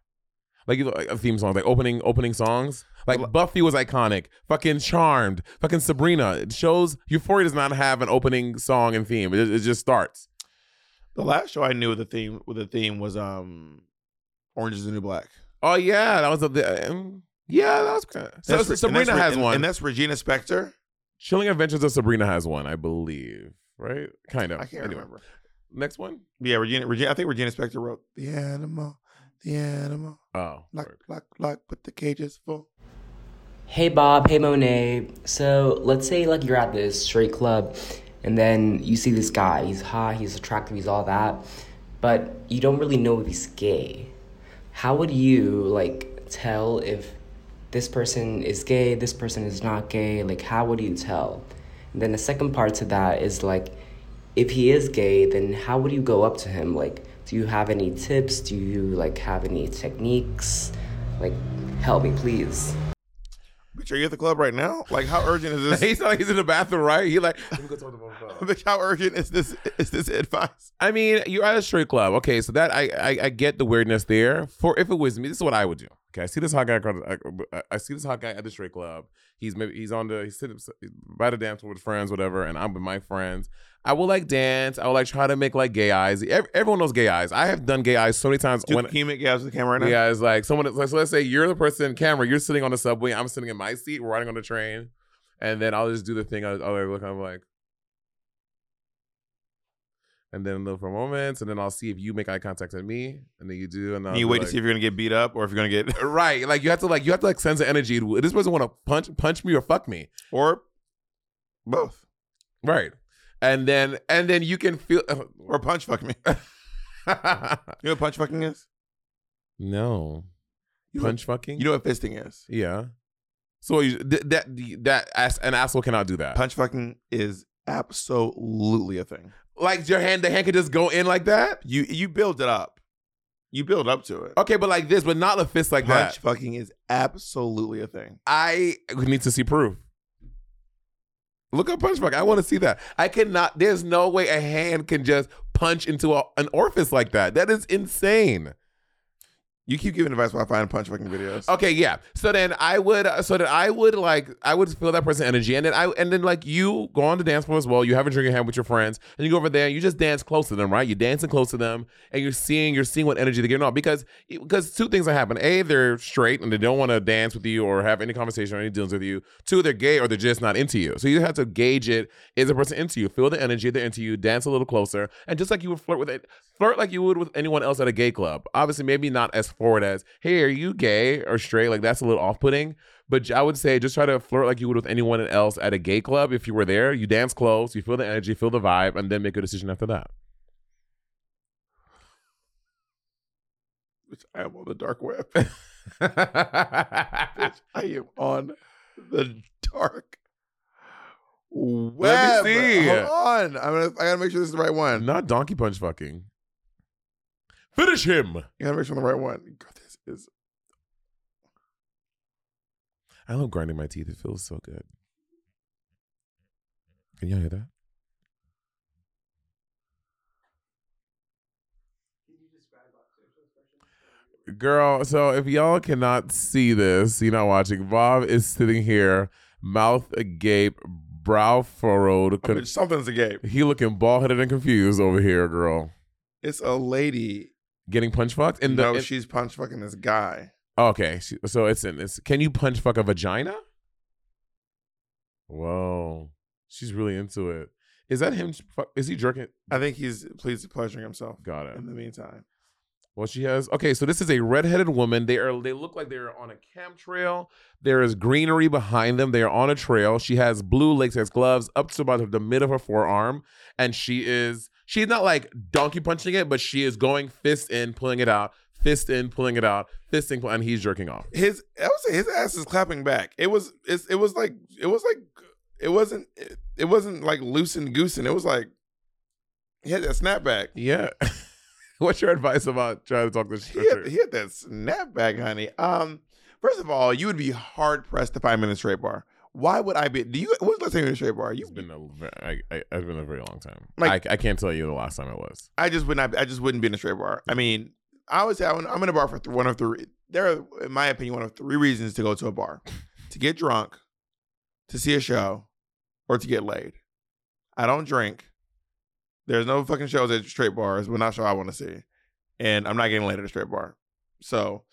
[SPEAKER 3] Like, like a theme song, like opening opening songs. Like Buffy was iconic. Fucking Charmed. Fucking Sabrina. It shows Euphoria does not have an opening song and theme. It, it just starts.
[SPEAKER 2] The last show I knew with the theme with the theme was um Orange is the New Black.
[SPEAKER 3] Oh yeah, that was a the, um, yeah, that was so,
[SPEAKER 2] That's-
[SPEAKER 3] Sabrina
[SPEAKER 2] that's
[SPEAKER 3] has
[SPEAKER 2] and-
[SPEAKER 3] one.
[SPEAKER 2] and that's Regina Spektor.
[SPEAKER 3] Chilling Adventures of Sabrina has one, I believe. Right? Kind of.
[SPEAKER 2] I can't
[SPEAKER 3] Anyway.
[SPEAKER 2] remember.
[SPEAKER 3] Next one.
[SPEAKER 2] Yeah, Regina, Regina. I think Regina Spektor wrote the animal, the animal.
[SPEAKER 3] Oh,
[SPEAKER 2] Lock,
[SPEAKER 3] word.
[SPEAKER 2] lock, lock. Put the cages full.
[SPEAKER 7] Hey Bob, hey Monet. So let's say like you're at this straight club and then you see this guy. He's hot, he's attractive, he's all that, but you don't really know if he's gay. How would you like tell if this person is gay, this person is not gay? Like how would you tell? And then the second part to that is like if he is gay, then how would you go up to him? Like do you have any tips? Do you like have any techniques? Like help me please.
[SPEAKER 2] Bitch, are you at the club right now? Like, how urgent is this?
[SPEAKER 3] he's like he's in the bathroom, right? He like let me go talk to my.
[SPEAKER 2] Bitch, how urgent is this? Is this advice?
[SPEAKER 3] I mean, you're at a straight club. Okay, so that I, I I get the weirdness there. For if it was me, this is what I would do. Okay, I see this hot guy. across- I, I see this hot guy at the straight club. He's maybe he's on the he's sitting by the dance with friends, whatever, and I'm with my friends. I will like dance. I will like try to make like gay eyes. Ev- Everyone knows gay eyes. I have done gay eyes so many times.
[SPEAKER 2] Do,
[SPEAKER 3] when
[SPEAKER 2] can you make guys with the camera right now?
[SPEAKER 3] yeah, it's like someone. Like, so let's say you're the person, camera. You're sitting on the subway. I'm sitting in my seat. We're riding on the train, and then I'll just do the thing. I'll, I'll like look. I'm like, and then look for moments, and then I'll see if you make eye contact with me, and then you do, and
[SPEAKER 2] And you wait
[SPEAKER 3] like,
[SPEAKER 2] to see if you're gonna get beat up or if you're gonna get
[SPEAKER 3] right. Like you have to like you have to like sense the energy. This person want to punch punch me or fuck me,
[SPEAKER 2] or both
[SPEAKER 3] right? And then and then you can feel uh,
[SPEAKER 2] or punch fuck me. You know what punch fucking is?
[SPEAKER 3] no.
[SPEAKER 2] You
[SPEAKER 3] Punch fucking?
[SPEAKER 2] You know what fisting is?
[SPEAKER 3] Yeah. So you, th- that that ass, an asshole cannot do that.
[SPEAKER 2] Punch fucking is absolutely a thing.
[SPEAKER 3] Like your hand, the hand can just go in like that.
[SPEAKER 2] You you build it up. You build up to it.
[SPEAKER 3] Okay, but like this, but not a fist like
[SPEAKER 2] Punch
[SPEAKER 3] that.
[SPEAKER 2] fucking is absolutely a thing.
[SPEAKER 3] I need to see proof. Look up punch fuck. I want to see that. I cannot. There's no way a hand can just punch into a, an orifice like that. That is insane.
[SPEAKER 2] You keep giving advice while I find punch fucking videos.
[SPEAKER 3] Okay, yeah. So then I would, uh, so that I would like, I would feel that person's energy, and then I, and then like you go on the dance floor as well. You have a drink in hand with your friends, and you go over there, and you just dance close to them, right? You're dancing close to them, and you're seeing, you're seeing what energy they're getting off because, because two things are happening. A, they're straight and they don't want to dance with you or have any conversation or any dealings with you. Two, they're gay or they're just not into you. So you have to gauge it. Is a person into you? Feel the energy. They're into you. Dance a little closer, and just like you would flirt with it, flirt like you would with anyone else at a gay club. Obviously, maybe not as forward as, hey, are you gay or straight? Like that's a little off putting. But I would say just try to flirt like you would with anyone else at a gay club. If you were there, you dance close, you feel the energy, feel the vibe, and then make a decision after that.
[SPEAKER 2] Bitch, I am on the dark web. I am on the dark web.
[SPEAKER 3] see.
[SPEAKER 2] Hold on. I'm gonna, I gotta make sure this is the right one.
[SPEAKER 3] Not donkey punch fucking. Finish him.
[SPEAKER 2] I gotta make sure I'm the right one. God, this is
[SPEAKER 3] I love grinding my teeth. It feels so good. Can y'all hear that? Girl, so if y'all cannot see this, you're not watching. Bob is sitting here, mouth agape, brow furrowed. con-
[SPEAKER 2] Bitch, something's a game.
[SPEAKER 3] he looking bald headed and confused over here, girl.
[SPEAKER 2] It's a lady.
[SPEAKER 3] Getting punch fucked in the.
[SPEAKER 2] no,
[SPEAKER 3] in-
[SPEAKER 2] she's punch fucking this guy.
[SPEAKER 3] okay, so it's in. this. can you punch fuck a vagina? Whoa, she's really into it. Is that him? Is he jerking?
[SPEAKER 2] I think he's pleased pleasuring himself.
[SPEAKER 3] Got it.
[SPEAKER 2] In the meantime,
[SPEAKER 3] Well, she has. Okay, so this is a redheaded woman. They are. They look like they're on a camp trail. There is greenery behind them. They are on a trail. She has blue latex gloves up to about the mid of her forearm, and she is. She's not like donkey punching it, but she is going fist in, pulling it out, fist in, pulling it out, fisting, and he's jerking off.
[SPEAKER 2] his I would say his ass is clapping back. It was it's, it was like it was like it wasn't it, it wasn't like loose and goosing. It was like he had that snapback.
[SPEAKER 3] Yeah. What's your advice about trying to talk this
[SPEAKER 2] He
[SPEAKER 3] shit?
[SPEAKER 2] had, he had that snapback, honey. Um, first of all, you would be hard pressed to find in a straight bar. Why would I be? Do you? When's the last time you were in a straight bar? You,
[SPEAKER 3] It's been a. ve- I, I, it's been a very long time.
[SPEAKER 2] Like-
[SPEAKER 3] I, I can't tell you the last time it was.
[SPEAKER 2] I just would not. I just wouldn't be in a straight bar. I mean, I would say I'm I'm in a bar for th- one of three. There are, in my opinion, one of three reasons to go to a bar: to get drunk, to see a show, or to get laid. I don't drink. There's no fucking shows at straight bars. But not show I want to see, and I'm not getting laid at a straight bar. So,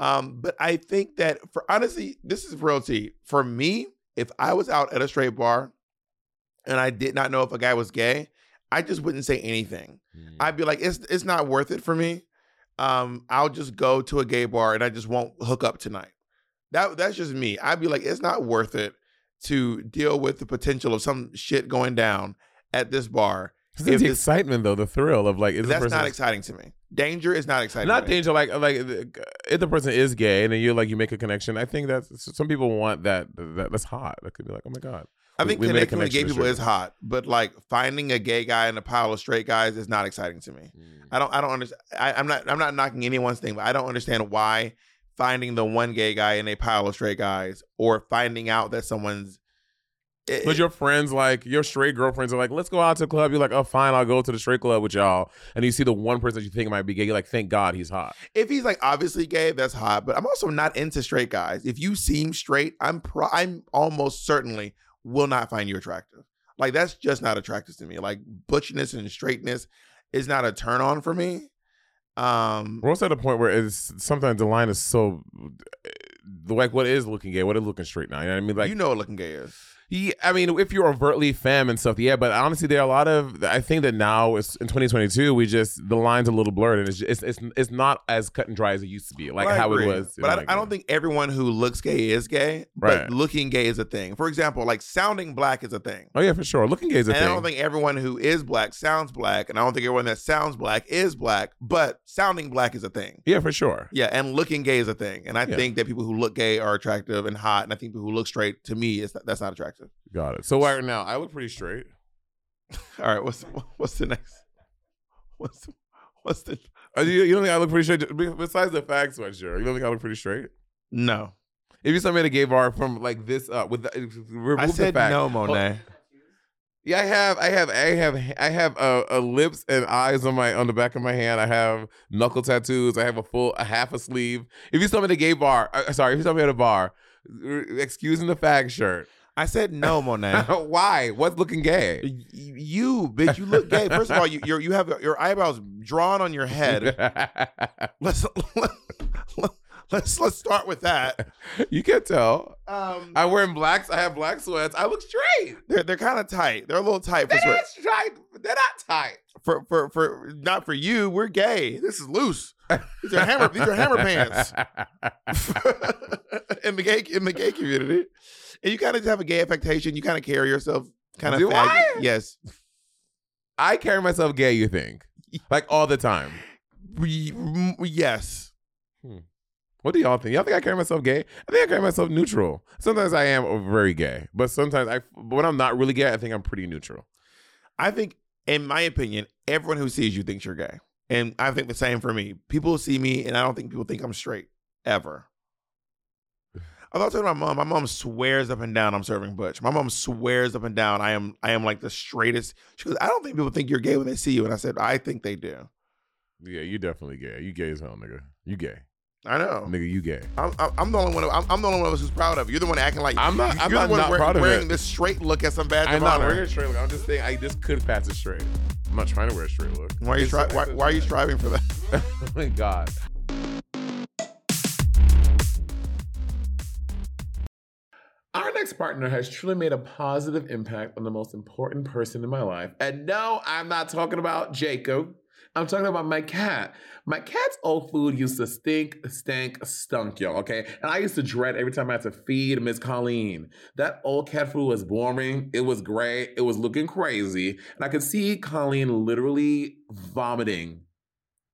[SPEAKER 2] um, but I think that for honestly, this is real tea. For me, if I was out at a straight bar, and I did not know if a guy was gay, I just wouldn't say anything.
[SPEAKER 3] Mm.
[SPEAKER 2] I'd be like, it's it's not worth it for me. Um, I'll just go to a gay bar and I just won't hook up tonight. That that's just me. I'd be like, it's not worth it to deal with the potential of some shit going down at this bar.
[SPEAKER 3] It's the
[SPEAKER 2] it's-
[SPEAKER 3] excitement though, the thrill of like, is
[SPEAKER 2] That's
[SPEAKER 3] person
[SPEAKER 2] not exciting to me. Danger is not exciting.
[SPEAKER 3] not danger like like if the person is gay and then you like you make a connection i think that some people want that, that that's hot that could be like oh my god
[SPEAKER 2] I think
[SPEAKER 3] we a
[SPEAKER 2] connecting with gay people is hot, but like finding a gay guy in a pile of straight guys is not exciting to me. Mm. I don't I don't understand. I, I'm not I'm not knocking anyone's thing, but I don't understand why finding the one gay guy in a pile of straight guys or finding out that someone's it-
[SPEAKER 3] but your friends like your straight girlfriends are like let's go out to the club you're like oh fine i'll go to the straight club with y'all and you see the one person that you think might be gay you're like thank god he's hot
[SPEAKER 2] if he's like obviously gay, that's hot. But I'm also not into straight guys. If you seem straight, I'm pro- I'm almost certainly will not find you attractive. Like that's just not attractive to me. Like butchness and straightness is not a turn on for me. Um,
[SPEAKER 3] we're also at a point where it's sometimes the line is so like what is looking gay what is looking straight now you know what i mean like
[SPEAKER 2] you know what looking gay is.
[SPEAKER 3] Yeah, I mean, if you're overtly femme and stuff, yeah. But honestly, there are a lot of. I think that now it's in 2022. We just the lines a little blurred, and it's just, it's, it's it's not as cut and dry as it used to be, like how it was.
[SPEAKER 2] But I,
[SPEAKER 3] like,
[SPEAKER 2] I don't think everyone who looks gay is gay. But
[SPEAKER 3] Right.
[SPEAKER 2] looking gay is a thing. For example, like sounding black is a thing.
[SPEAKER 3] Oh yeah, for sure. Looking gay is a thing.
[SPEAKER 2] and I don't think everyone who is black sounds black, and I don't think everyone that sounds black is black. But sounding black is a thing.
[SPEAKER 3] yeah, for sure.
[SPEAKER 2] Yeah, and looking gay is a thing. And I
[SPEAKER 3] Yeah.
[SPEAKER 2] think that people who look gay are attractive and hot, and I think people who look straight to me is that's not attractive.
[SPEAKER 3] Got it. So right now, I look pretty straight.
[SPEAKER 2] All right, what's what's the next? What's the, what's the
[SPEAKER 3] Uh, you, you don't think I look pretty straight? Besides the fact sweatshirt, you don't think I look pretty straight?
[SPEAKER 2] no?
[SPEAKER 3] If you saw me at a gay bar from like this up with the, remove
[SPEAKER 2] I
[SPEAKER 3] the
[SPEAKER 2] said
[SPEAKER 3] fact.
[SPEAKER 2] no, Monet.
[SPEAKER 3] Yeah, I have, I have, I have, I have uh, uh, lips and eyes on my on the back of my hand. I have knuckle tattoos. I have a full, a half a sleeve. If you saw me at a gay bar, uh, sorry, if you saw me at a bar, excusing the fag shirt.
[SPEAKER 2] I said no, Monet.
[SPEAKER 3] Why? What's looking gay?
[SPEAKER 2] Y- you bitch, you look gay. First of all, you you're, you have your eyebrows drawn on your head. Let's let, let's let's start with that.
[SPEAKER 3] you can tell.
[SPEAKER 2] Um,
[SPEAKER 3] I'm wearing blacks. I have black sweats. I look straight.
[SPEAKER 2] they're they're kind of tight. They're a little tight for
[SPEAKER 3] They're not straight. They're not tight.
[SPEAKER 2] for for for not for you. We're gay. This is loose. These are hammer. these are hammer pants in the gay in the gay community. And you kind of have a gay affectation. You kind of carry yourself kind of.
[SPEAKER 3] Do I?
[SPEAKER 2] Yes.
[SPEAKER 3] I carry myself gay. You think? Like all the time.
[SPEAKER 2] We- yes.
[SPEAKER 3] What do y'all think? Y'all think I carry myself gay? I think I carry myself neutral. Sometimes I am very gay, but sometimes I, when I'm not really gay, I think I'm pretty neutral.
[SPEAKER 2] I think, in my opinion, everyone who sees you thinks you're gay, and I think the same for me. People see me, and I don't think people think I'm straight ever. I was talking to my mom. My mom swears up and down I'm serving butch. My mom swears up and down I am I am like the straightest. She goes, I don't think people think you're gay when they see you, and I said I think they do.
[SPEAKER 3] Yeah, you definitely gay. You gay as hell, nigga. You gay,
[SPEAKER 2] I know.
[SPEAKER 3] nigga. You gay.
[SPEAKER 2] I'm, I'm I'm the only one. I'm, I'm the only one of us who's proud of it. You're the one acting like
[SPEAKER 3] I'm not- I'm
[SPEAKER 2] You're
[SPEAKER 3] not
[SPEAKER 2] the one
[SPEAKER 3] not
[SPEAKER 2] wear-
[SPEAKER 3] proud of
[SPEAKER 2] wearing
[SPEAKER 3] it.
[SPEAKER 2] this straight look as some badge
[SPEAKER 3] I'm
[SPEAKER 2] of
[SPEAKER 3] not
[SPEAKER 2] honor.
[SPEAKER 3] wearing a straight look. I'm just saying I just could pass it straight. I'm not trying to wear a straight look.
[SPEAKER 2] Why are you try, why, why are you striving for that?
[SPEAKER 3] oh my god. Our next partner has truly made a positive impact on the most important person in my life. And no, I'm not talking about Jacob. I'm talking about my cat. My cat's old food used to stink, stank, stunk, y'all, okay? And I used to dread every time I had to feed Miss Colleen. That old cat food was boring. It was gray. It was looking crazy. And I could see Colleen literally vomiting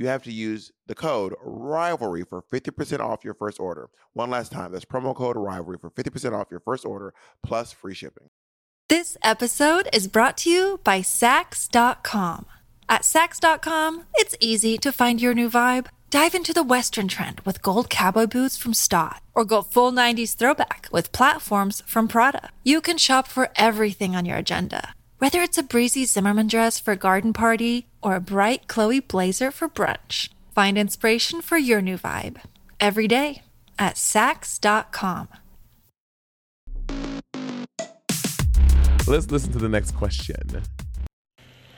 [SPEAKER 2] you have to use the code rivalry for 50% off your first order. One last time, that's promo code rivalry for 50% off your first order plus free shipping.
[SPEAKER 1] This episode is brought to you by Saks.com. At Saks.com, it's easy to find your new vibe. Dive into the Western trend with gold cowboy boots from Staud, or go full 90s throwback with platforms from Prada. You can shop for everything on your agenda, whether it's a breezy Zimmermann dress for a garden party or a bright Chloe blazer for brunch. Find inspiration for your new vibe every day at Saks.com.
[SPEAKER 3] Let's listen to the next question.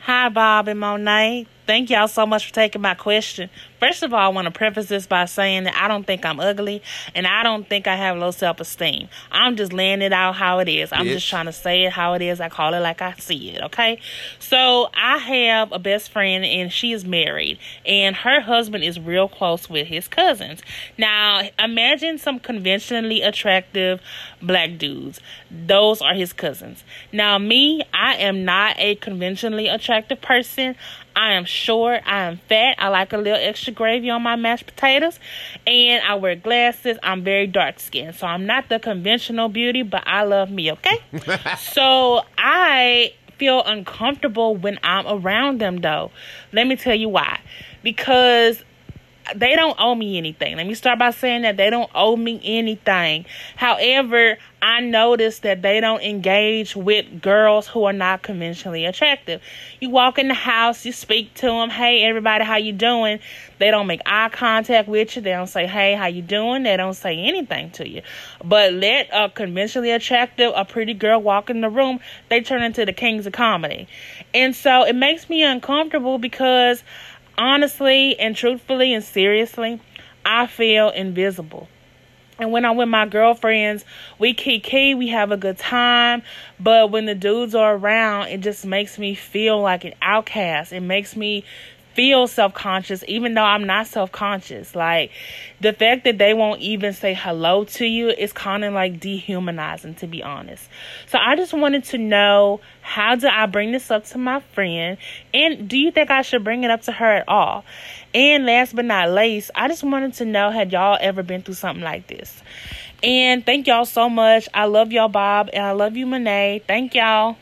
[SPEAKER 8] Hi, Bob and Monet. Thank y'all so much for taking my question. First of all, I want to preface this by saying that I don't think I'm ugly and I don't think I have low self esteem. I'm just laying it out how it is. I'm just trying to say it how it is. I call it like I see it, okay? So I have a best friend and she is married and her husband is real close with his cousins. Now, imagine some conventionally attractive black dudes. Those are his cousins. Now, me, I am not a conventionally attractive person. I am short. I am fat. I like a little extra gravy on my mashed potatoes. And I wear glasses. I'm very dark skinned. So I'm not the conventional beauty, but I love me, okay? so I feel uncomfortable when I'm around them, though. Let me tell you why. Because they don't owe me anything. Let me start by saying that they don't owe me anything. However, I notice that they don't engage with girls who are not conventionally attractive. You walk in the house, you speak to them, "Hey, everybody, how you doing?" They don't make eye contact with you. They don't say, "Hey, how you doing?" They don't say anything to you. But let a conventionally attractive, a pretty girl walk in the room, they turn into the kings of comedy. And so it makes me uncomfortable because honestly and truthfully and seriously, I feel invisible. And when I'm with my girlfriends, we kiki, we have a good time. But when the dudes are around, it just makes me feel like an outcast. It makes me feel self conscious, even though I'm not self conscious. Like the fact that they won't even say hello to you is kind of like dehumanizing, to be honest. So I just wanted to know how do I bring this up to my friend? And do you think I should bring it up to her at all? And last but not least, I just wanted to know had y'all ever been through something like this? And thank y'all so much. I love y'all, Bob, and I love you, Monet. Thank y'all.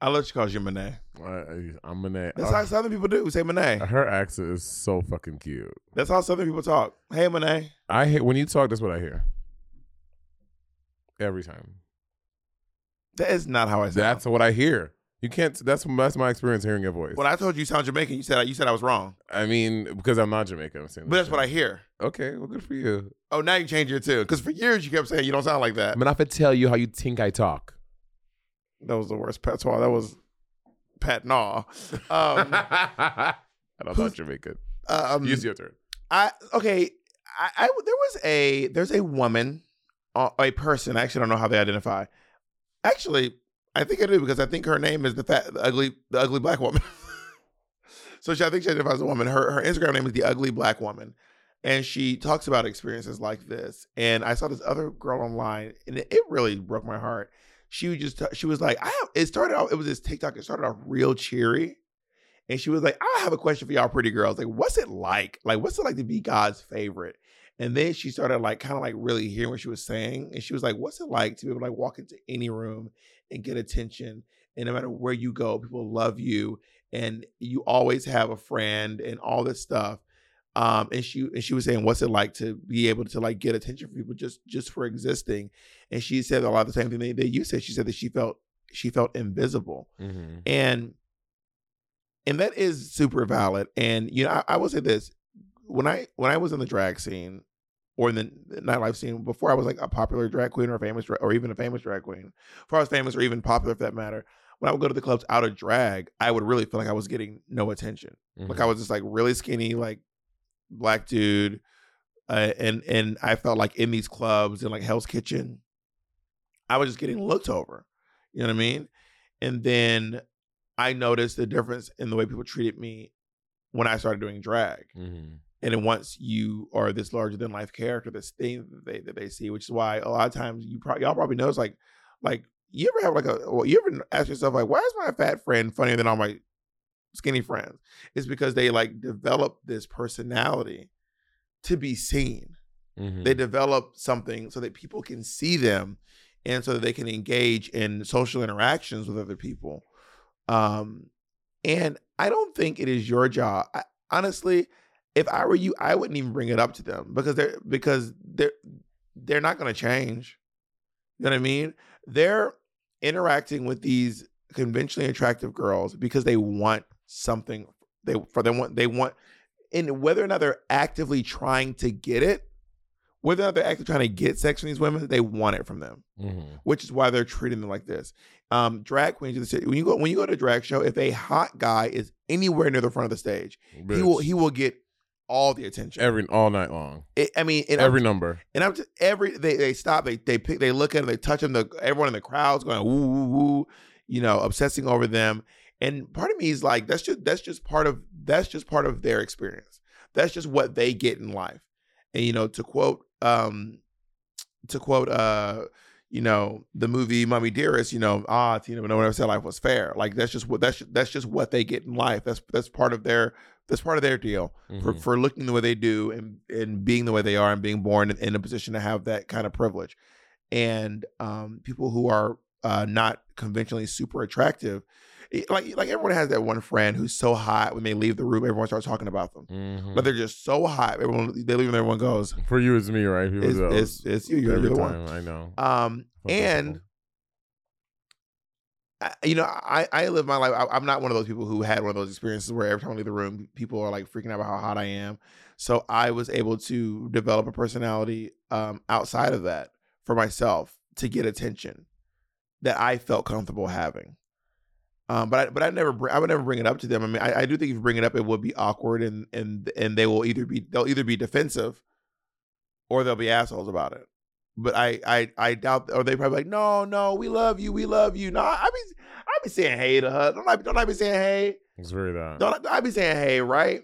[SPEAKER 2] I love you calls you Monet.
[SPEAKER 3] I, I'm Monet.
[SPEAKER 2] That's how Southern people do. Say Monet.
[SPEAKER 3] Her accent is so fucking cute.
[SPEAKER 2] That's how Southern people talk. Hey, Monet.
[SPEAKER 3] I hear when you talk. That's what I hear. Every time.
[SPEAKER 2] That is not how I sound.
[SPEAKER 3] That's what I hear. You can't. That's that's my experience hearing your voice.
[SPEAKER 2] when I told you you sound Jamaican, you said you said I was wrong.
[SPEAKER 3] I mean, because I'm not Jamaican. I'm saying.
[SPEAKER 2] But that's what I hear.
[SPEAKER 3] Okay, well, good for you.
[SPEAKER 2] Oh, now you change it too. Because for years you kept saying you don't sound like that.
[SPEAKER 3] I'm gonna to tell you how you think I talk.
[SPEAKER 2] That was the worst patois. That was Pat Naw. Um,
[SPEAKER 3] I don't know Jamaican.
[SPEAKER 2] um,
[SPEAKER 3] Use your turn.
[SPEAKER 2] I okay. I, I there was a there's a woman, uh, a person. I actually don't know how they identify. Actually, I think I do because I think her name is the fat, the ugly, the ugly black woman. so she, I think she identifies as a woman. Her her Instagram name is the ugly black woman, and she talks about experiences like this. And I saw this other girl online, and it, it really broke my heart. She was just she was like, I have. It started out. It was this TikTok. It started off real cheery. And she was like, I have a question for y'all pretty girls. Like, what's it like? Like, what's it like to be God's favorite? And then she started like kind of like really hearing what she was saying. And she was like, What's it like to be able to like walk into any room and get attention? And no matter where you go, people love you and you always have a friend and all this stuff. Um, and she and she was saying, What's it like to be able to like get attention from people just just for existing? And she said a lot of the same thing that, that you said. She said that she felt she felt invisible.
[SPEAKER 3] Mm-hmm.
[SPEAKER 2] And and that is super valid. And you know, I, I will say this: when I when I was in the drag scene or in the nightlife scene before I was like a popular drag queen or a famous or even a famous drag queen, before I was famous or even popular for that matter, when I would go to the clubs out of drag, I would really feel like I was getting no attention. Like I was just like really skinny, like black dude, uh, and and I felt like in these clubs and like Hell's Kitchen, I was just getting looked over. You know what I mean? And then I noticed the difference in the way people treated me when I started doing drag.
[SPEAKER 3] Mm-hmm.
[SPEAKER 2] And then once you are this larger than life character, this thing that they that they see, which is why a lot of times you probably y'all probably notice like like you ever have like a well, you ever ask yourself like why is my fat friend funnier than all my skinny friends? It's because they like develop this personality to be seen.
[SPEAKER 3] Mm-hmm.
[SPEAKER 2] They develop something so that people can see them and so that they can engage in social interactions with other people. Um, and I don't think it is your job. I, honestly, if I were you, I wouldn't even bring it up to them because they're because they're they're not going to change. You know what I mean? They're interacting with these conventionally attractive girls because they want something. They for they want they want, and whether or not they're actively trying to get it, whether or not they're actually trying to get sex from these women, they want it from them
[SPEAKER 3] Mm-hmm.
[SPEAKER 2] which is why they're treating them like this. Um, drag queens, of the city when you go when you go to a drag show, if a hot guy is anywhere near the front of the stage, he will he will get all the attention.
[SPEAKER 3] every all night long,
[SPEAKER 2] It- I mean, and
[SPEAKER 3] every
[SPEAKER 2] I'm,
[SPEAKER 3] number.
[SPEAKER 2] and I'm just every they they stop, they they pick, they look at him, they touch him. The everyone in the crowd's going woo woo woo, you know, obsessing over them. And part of me is like, that's just that's just part of that's just part of their experience. That's just what they get in life. And you know, to quote um to quote uh you know the movie Mommie Dearest, you know, ah, you know, no one ever said life was fair. Like that's just what that's that's just what they get in life. That's that's part of their that's part of their deal for,
[SPEAKER 3] Mhm.
[SPEAKER 2] for looking the way they do and and being the way they are and being born in, in a position to have that kind of privilege. And um, people who are uh, not conventionally super attractive, it- like like everyone has that one friend who's so hot when they leave the room, everyone starts talking about them.
[SPEAKER 3] Mhm.
[SPEAKER 2] But they're just so hot, everyone they leave and everyone goes,
[SPEAKER 3] For you, it's me, right? People
[SPEAKER 2] it's,
[SPEAKER 3] go,
[SPEAKER 2] it's, it's you, you're, the
[SPEAKER 3] time.
[SPEAKER 2] one.
[SPEAKER 3] I know.
[SPEAKER 2] Um, and. I- you know, I, I live my life. I, I'm not one of those people who had one of those experiences where every time I leave the room, people are like freaking out about how hot I am. So I was able to develop a personality um, outside of that for myself to get attention that I felt comfortable having. Um, but I, but I never br- I would never bring it up to them. I mean, I, I do think if you bring it up, it would be awkward and and and they will either be they'll either be defensive or they'll be assholes about it. But I I I doubt or they probably like no no we love you we love you no I be I be saying hey to her don't I don't I be saying hey
[SPEAKER 3] It's very that.
[SPEAKER 2] don't I, I be saying hey right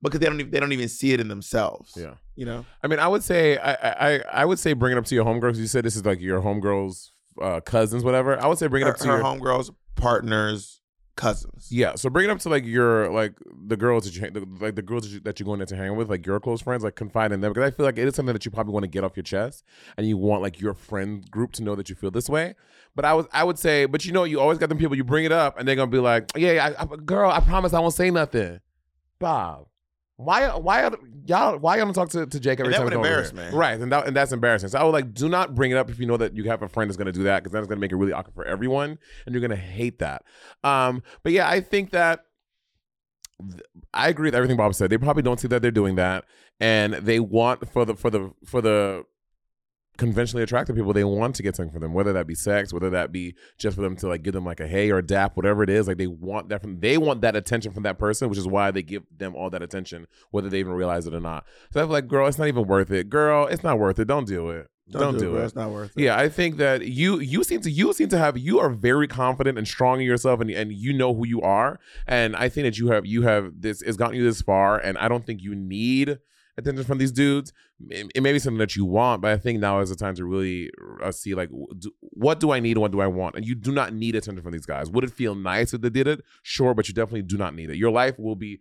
[SPEAKER 2] because they don't even, they don't even see it in themselves
[SPEAKER 3] Yeah.
[SPEAKER 2] you know
[SPEAKER 3] I mean, I would say I I, I would say bring it up to your homegirls. You said this is like your homegirls, uh, cousins, whatever. I would say bring it
[SPEAKER 2] her,
[SPEAKER 3] up to
[SPEAKER 2] her
[SPEAKER 3] your
[SPEAKER 2] homegirls partners cousins
[SPEAKER 3] yeah. So bring it up to like your like the girls that you hang- the, like the girls that, you, that you're going there to hang with, like your close friends. Like confide in them because I feel like it is something that you probably want to get off your chest, and you want like your friend group to know that you feel this way. But I was I would say, but you know, you always got them people you bring it up, and they're gonna be like, yeah, yeah I, I, girl, I promise I won't say nothing. Bob. Why why are y'all why y'all don't talk to, to Jake every
[SPEAKER 2] And that
[SPEAKER 3] time
[SPEAKER 2] would
[SPEAKER 3] come over
[SPEAKER 2] embarrass me.
[SPEAKER 3] Right, and that, and that's embarrassing. So I would like do not bring it up if you know that you have a friend that's gonna do that because that's gonna make it really awkward for everyone, and you're gonna hate that. Um, but yeah, I think that th- I agree with everything Bob said. They probably don't see that they're doing that, and they want for the for the for the conventionally attractive people they want to get something for them whether that be sex whether that be just for them to like give them like a hey or a dap whatever it is like they want that from they want that attention from that person which is why they give them all that attention whether they even realize it or not. So i'm like girl it's not even worth it. Girl it's not worth it. Don't do it. Don't, do,
[SPEAKER 2] bro.
[SPEAKER 3] it.
[SPEAKER 2] It's not worth it.
[SPEAKER 3] Yeah, I think that you you seem to you seem to have you are very confident and strong in yourself and and you know who you are. And I think that you have you have this has gotten you this far and I don't think you need attention from these dudes. It, it may be something that you want, but I think now is the time to really uh, see like do, what do I need and what do I want. And you do not need attention from these guys. Would it feel nice if they did it? Sure, but you definitely do not need it. Your life will be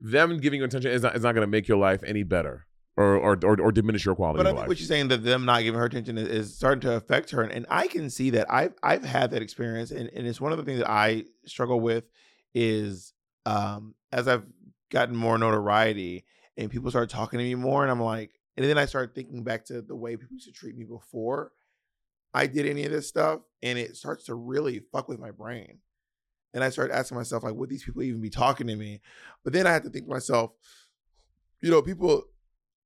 [SPEAKER 3] them giving you attention is not is not going to make your life any better. Or, or, or, or diminish your quality
[SPEAKER 2] But I
[SPEAKER 3] of
[SPEAKER 2] think what you're saying that them not giving her attention is, is starting to affect her, and, and I can see that. I've I've had that experience, and, and it's one of the things that I struggle with is um, as I've gotten more notoriety and people start talking to me more, and I'm like, and then I start thinking back to the way people used to treat me before I did any of this stuff, and it starts to really fuck with my brain. And I start asking myself, like, would these people even be talking to me? But then I had to think to myself, you know, people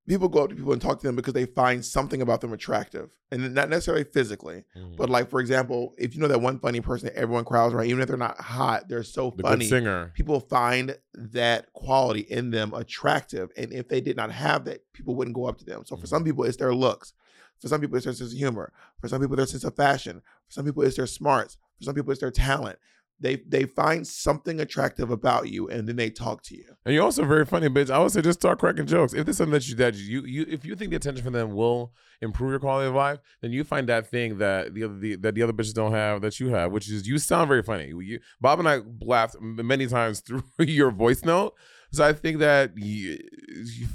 [SPEAKER 2] people go up to people and talk to them because they find something about them attractive and not necessarily physically
[SPEAKER 3] Mhm.
[SPEAKER 2] but like for example if you know that one funny person that everyone crowds around even if they're not hot they're so
[SPEAKER 3] the
[SPEAKER 2] funny
[SPEAKER 3] singer.
[SPEAKER 2] people find that quality in them attractive and if they did not have that people wouldn't go up to them. So for some people it's their looks. For some people it's their sense of humor. For some people their sense of fashion. For some people it's their smarts. For some people it's their talent they they find something attractive about you and then they talk to you
[SPEAKER 3] And you're also very funny, bitch. I would say just start cracking jokes. If there's something that you that you you if you think the attention from them will improve your quality of life, then you find that thing that the other the, that the other bitches don't have that you have, which is you sound very funny. You, Bob and I laughed many times through your voice note. So I think that you, you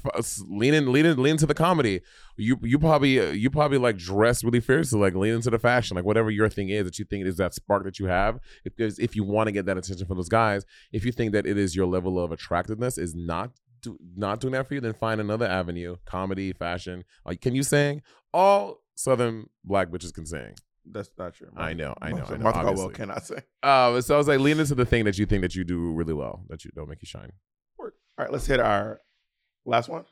[SPEAKER 3] lean in, lean in, lean into the comedy. You you probably uh, you probably like dress really fiercely, like lean into the fashion, like whatever your thing is that you think is that spark that you have. If there's, if you want to get that attention from those guys, if you think that it is your level of attractiveness is not do, not doing that for you, then find another avenue: comedy, fashion. Like, can you sing? All Southern black bitches can sing.
[SPEAKER 2] that's not true
[SPEAKER 3] I know, I know, I know.
[SPEAKER 2] Martha Caldwell cannot sing.
[SPEAKER 3] Uh, so I was like, lean into the thing that you think that you do really well, that you don't make you shine.
[SPEAKER 2] All right, let's hit our last one.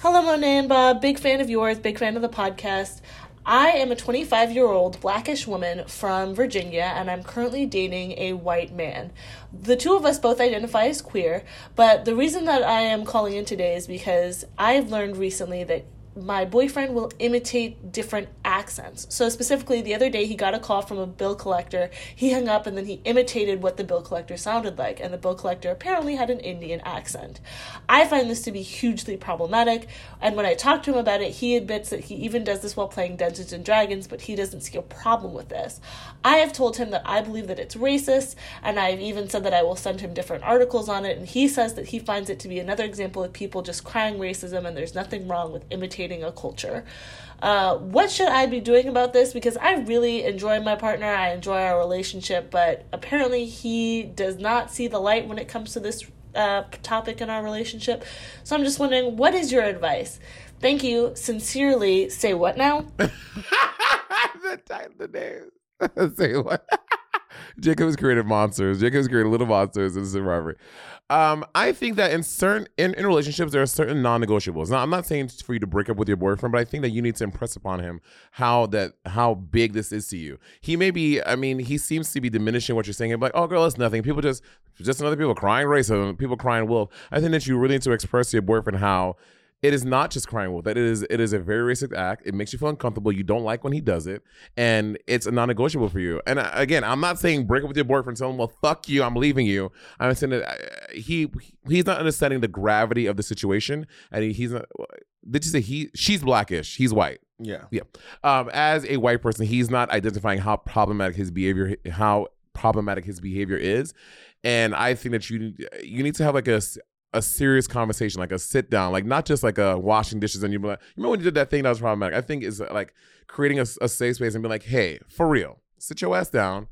[SPEAKER 9] Hello, Monet Bob. Big fan of yours, big fan of the podcast. I am a 25 year old blackish woman from Virginia, and I'm currently dating a white man. The two of us both identify as queer, but the reason that I am calling in today is because I've learned recently that my boyfriend will imitate different accents. So, specifically, the other day he got a call from a bill collector. He hung up and then he imitated what the bill collector sounded like, and the bill collector apparently had an Indian accent. I find this to be hugely problematic, and when I talk to him about it, he admits that he even does this while playing Dungeons and Dragons, but he doesn't see a problem with this. I have told him that I believe that it's racist, and I've even said that I will send him different articles on it, and he says that he finds it to be another example of people just crying racism, and there's nothing wrong with imitating a culture. Uh, what should I be doing about this? Because I really enjoy my partner, I enjoy our relationship, but apparently he does not see the light when it comes to this uh, topic in our relationship. So I'm just wondering, what is your advice? Thank you. Sincerely, say what now?
[SPEAKER 2] the title name.
[SPEAKER 3] Say what? Jacob's created monsters. Jacob's created little monsters in Survivor. Um, I think that in certain in, in relationships there are certain non-negotiables. Now, I'm not saying for you to break up with your boyfriend, but I think that you need to impress upon him how that how big this is to you. He may be, I mean, he seems to be diminishing what you're saying. Like, oh, girl, it's nothing. People just just another people crying racism, people crying wolf. I think that you really need to express to your boyfriend how it is not just crying wolf. That it is it is a very racist act. It makes you feel uncomfortable. You don't like when he does it, and it's a non-negotiable for you. And again, I'm not saying break up with your boyfriend. Tell him, well, fuck you. I'm leaving you. I'm saying that uh, he he's not understanding the gravity of the situation, and he, he's not. Did you say he? She's blackish. He's white.
[SPEAKER 2] Yeah.
[SPEAKER 3] Yeah. Um, as a white person, he's not identifying how problematic his behavior, how problematic his behavior is, and I think that you you need to have like a a serious conversation, like a sit down, like not just like a washing dishes and you be like, you remember when you did that thing that was problematic? I think is uh, like creating a, a safe space and be like, hey, for real, sit your ass down.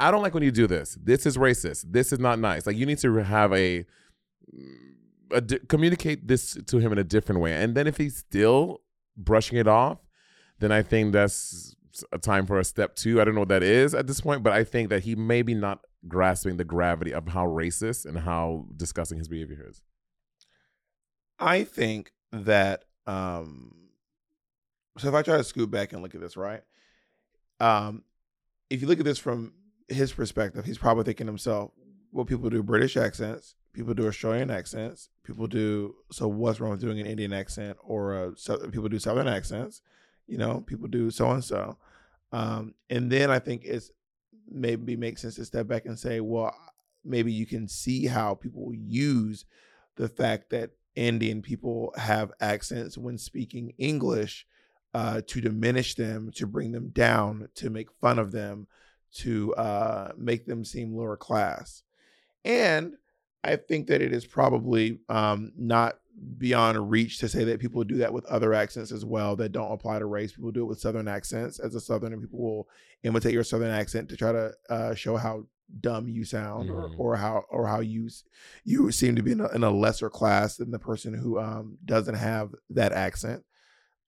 [SPEAKER 3] I don't like when you do this. This is racist. This is not nice. Like you need to have a, mm, a di- communicate this to him in a different way. And then if he's still brushing it off, then I think that's a time for a step two. I don't know what that is at this point, but I think that he may be not grasping the gravity of how racist and how disgusting his behavior is.
[SPEAKER 2] I think that um so if I try to scoot back and look at this, right? Um if you look at this from his perspective, he's probably thinking himself, well, people do British accents, people do Australian accents, people do so what's wrong with doing an Indian accent or a, people do Southern accents, you know, people do so and so. Um, and then I think it's maybe makes sense to step back and say, well, maybe you can see how people use the fact that Indian people have accents when speaking English uh, to diminish them, to bring them down, to make fun of them, to uh, make them seem lower class. And I think that it is probably um, not beyond reach to say that people do that with other accents as well that don't apply to race. People do it with Southern accents. As a Southerner, people will imitate your Southern accent to try to uh, show how dumb you sound
[SPEAKER 3] Mhm.
[SPEAKER 2] or, or how or how you you seem to be in a, in a lesser class than the person who um, doesn't have that accent.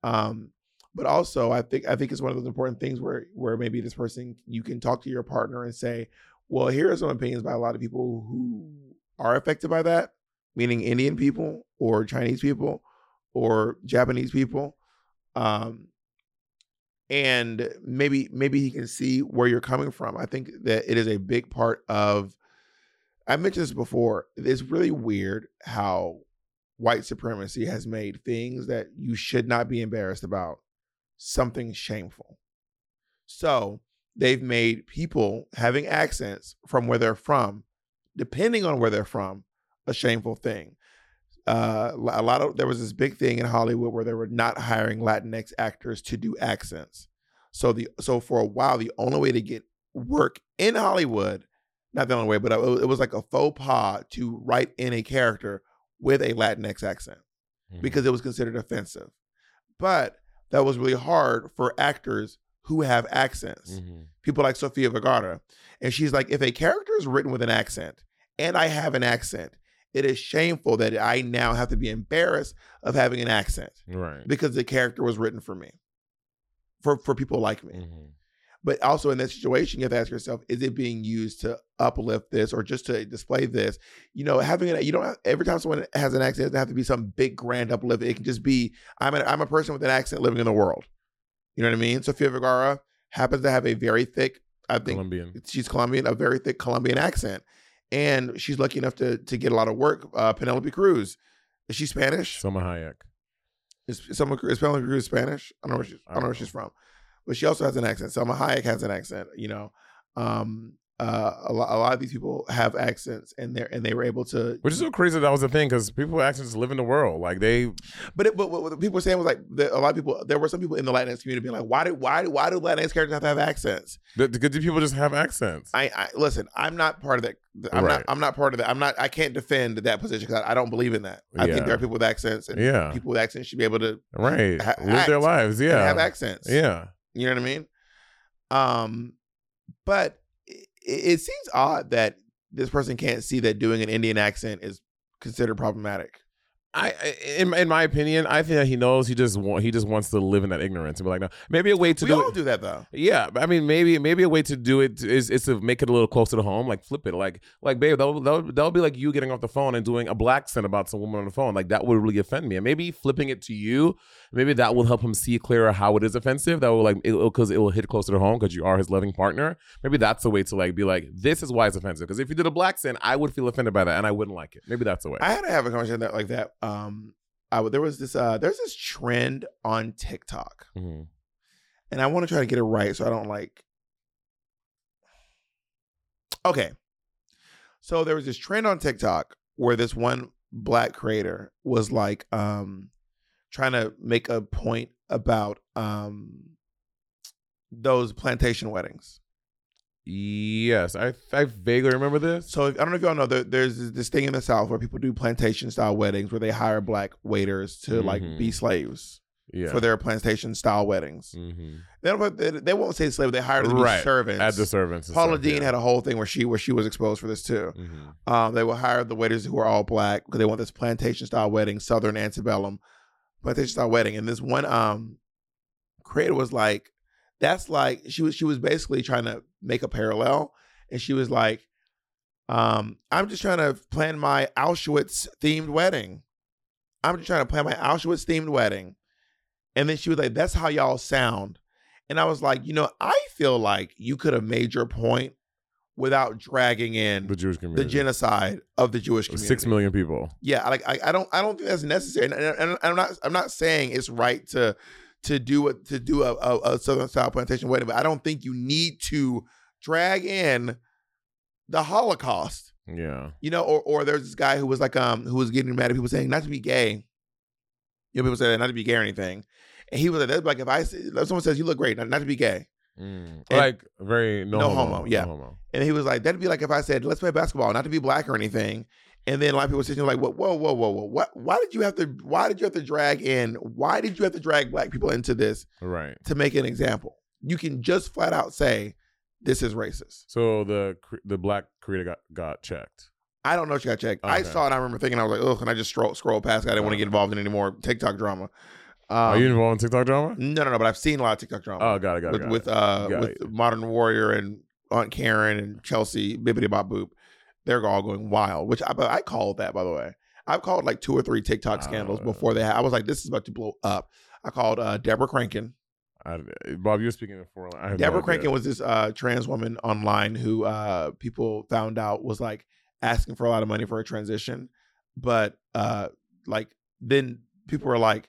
[SPEAKER 2] Um, but also, I think I think it's one of those important things where where maybe this person you can talk to your partner and say, well, here are some opinions by a lot of people who are affected by that, meaning Indian people or Chinese people or Japanese people. Um, and maybe maybe he can see where you're coming from. I think that it is a big part of I mentioned this before. It's really weird how white supremacy has made things that you should not be embarrassed about something shameful. So they've made people having accents from where they're from, depending on where they're from, a shameful thing. Uh, a lot of there was this big thing in Hollywood where they were not hiring Latinx actors to do accents. So the so for a while, the only way to get work in Hollywood, not the only way, but it was like a faux pas to write in a character with a Latinx accent because it was considered offensive. But that was really hard for actors who have accents. People like Sofia Vergara. And she's like, if a character is written with an accent and I have an accent, it is shameful that I now have to be embarrassed of having an accent
[SPEAKER 3] Right.
[SPEAKER 2] because the character was written for me, for, for people like me.
[SPEAKER 3] Mm-hmm.
[SPEAKER 2] But also in that situation, you have to ask yourself: Is it being used to uplift this, or just to display this? You know, having it, you don't have, every time someone has an accent, it doesn't have to be some big grand uplift. It can just be I'm a, I'm a person with an accent living in the world. You know what I mean? Sofia Vergara happens to have a very thick, I think
[SPEAKER 3] Colombian.
[SPEAKER 2] she's Colombian, a very thick Colombian accent. And she's lucky enough to to get a lot of work. Uh, Penelope Cruz. Is she Spanish?
[SPEAKER 3] Salma Hayek.
[SPEAKER 2] Is, Salma, is Penelope Cruz Spanish? I don't know where she's, I don't know where she's from. But she also has an accent. Salma Hayek has an accent, you know. Um, uh, a, lot, a lot of these people have accents and they're and they were able to
[SPEAKER 3] Which is so crazy that was the thing because people with accents live in the world. Like they,
[SPEAKER 2] But it, but what what people were saying was like a lot of people. There were some people in the Latinx community being like, "Why do why do why do Latinx characters have to have accents?"
[SPEAKER 3] the, the, the people just have accents.
[SPEAKER 2] I, I listen. I'm not part of that. I'm
[SPEAKER 3] Right.
[SPEAKER 2] not. I'm not part of that. I'm not. I can't defend that position because I, I don't believe in that. I
[SPEAKER 3] Yeah.
[SPEAKER 2] think there are people with accents, and
[SPEAKER 3] Yeah.
[SPEAKER 2] people with accents should be able to
[SPEAKER 3] Right.
[SPEAKER 2] ha-
[SPEAKER 3] Live their lives, yeah.
[SPEAKER 2] have accents.
[SPEAKER 3] Yeah.
[SPEAKER 2] you know what I mean. Um, but it, seems odd that this person can't see that doing an Indian accent is considered problematic.
[SPEAKER 3] I, in in my opinion, I think that he knows he just want, he just wants to live in that ignorance and be like, no, maybe a way to
[SPEAKER 2] We
[SPEAKER 3] do
[SPEAKER 2] all
[SPEAKER 3] it.
[SPEAKER 2] do that though.
[SPEAKER 3] Yeah, I mean, maybe maybe a way to do it is is to make it a little closer to home. Like flip it, like like babe, that'll that'll, that'll be like you getting off the phone and doing a black accent about some woman on the phone. Like that would really offend me. And maybe flipping it to you, maybe that will help him see clearer how it is offensive. That will like because it, will hit closer to home because you are his loving partner. Maybe that's a way to like be like, this is why it's offensive. Because if you did a black accent, I would feel offended by that and I wouldn't like it. Maybe that's the way.
[SPEAKER 2] I had to have a conversation that like that. Um, I there was this uh, there's this trend on TikTok,
[SPEAKER 3] Mhm.
[SPEAKER 2] and I want to try to get it right so I don't like. Okay, so there was this trend on TikTok where this one black creator was like um trying to make a point about um those plantation weddings.
[SPEAKER 3] Yes, I I vaguely remember this.
[SPEAKER 2] So if, I don't know if y'all know, there, there's this thing in the South where people do plantation style weddings where they hire black waiters to like
[SPEAKER 3] Mhm.
[SPEAKER 2] be slaves
[SPEAKER 3] Yeah.
[SPEAKER 2] for their plantation style weddings.
[SPEAKER 3] hmm
[SPEAKER 2] They don't. They, they won't say slave. They hire them to be servants.
[SPEAKER 3] At the servants.
[SPEAKER 2] Paula
[SPEAKER 3] stuff,
[SPEAKER 2] Deen
[SPEAKER 3] yeah.
[SPEAKER 2] had a whole thing where she where she was exposed for this too.
[SPEAKER 3] Mhm.
[SPEAKER 2] Um, they will hire the waiters who are all black because they want this plantation style wedding, Southern antebellum plantation style wedding. And this one um creator was like, "That's like she was she was basically trying to make a parallel, and she was like, um, I'm just trying to plan my Auschwitz themed wedding. I'm just trying to plan my Auschwitz themed wedding." And then she was like, "That's how y'all sound." And I was like, you know, I feel like you could have made your point without dragging in
[SPEAKER 3] The Jewish community, the
[SPEAKER 2] genocide of the Jewish community.
[SPEAKER 3] Six million people.
[SPEAKER 2] Yeah, like I, I don't I don't think that's necessary. And, and, and I'm not I'm not saying it's right to to do a to do a, a, a Southern style plantation wedding, but I don't think you need to drag in the Holocaust.
[SPEAKER 3] Yeah.
[SPEAKER 2] You know, or or there's this guy who was like um who was getting mad at people saying not to be gay. You know, people say that not to be gay or anything. And he was like, that's like if I if someone says you look great, not, not to be gay.
[SPEAKER 3] Mm. Like very no,
[SPEAKER 2] no
[SPEAKER 3] homo,
[SPEAKER 2] homo, yeah.
[SPEAKER 3] No homo.
[SPEAKER 2] And he was like, that'd be like if I said, let's play basketball, not to be black or anything. And then a lot of people sitting there like, whoa, whoa, whoa, whoa, whoa. What why did you have to why did you have to drag in why did you have to drag black people into this
[SPEAKER 3] Right.
[SPEAKER 2] to make an example? You can just flat out say this is racist.
[SPEAKER 3] So the the black creator got got checked.
[SPEAKER 2] I don't know if she got checked. I saw it, I remember thinking I was like, ugh, and I just scroll scroll past. I didn't want to get involved in any more TikTok drama. Um,
[SPEAKER 3] Are you involved in TikTok drama?
[SPEAKER 2] No, no, no, but I've seen a lot of TikTok drama.
[SPEAKER 3] Oh, got it, got it,
[SPEAKER 2] with
[SPEAKER 3] got
[SPEAKER 2] with
[SPEAKER 3] it.
[SPEAKER 2] uh
[SPEAKER 3] Got
[SPEAKER 2] with
[SPEAKER 3] it.
[SPEAKER 2] Modern Warrior and Aunt Karen and Chelsea Bibbity Bop Boop. They're all going wild, which I, I called that by the way. I've called like two or three TikTok scandals
[SPEAKER 3] Uh,
[SPEAKER 2] before they. I was like, this is about to blow up. I called uh, Deborah Crankin.
[SPEAKER 3] I, Bob, you were speaking before. I no
[SPEAKER 2] Deborah
[SPEAKER 3] idea.
[SPEAKER 2] Crankin was this uh, trans woman online who uh, people found out was like asking for a lot of money for a transition, but uh, like then people were like,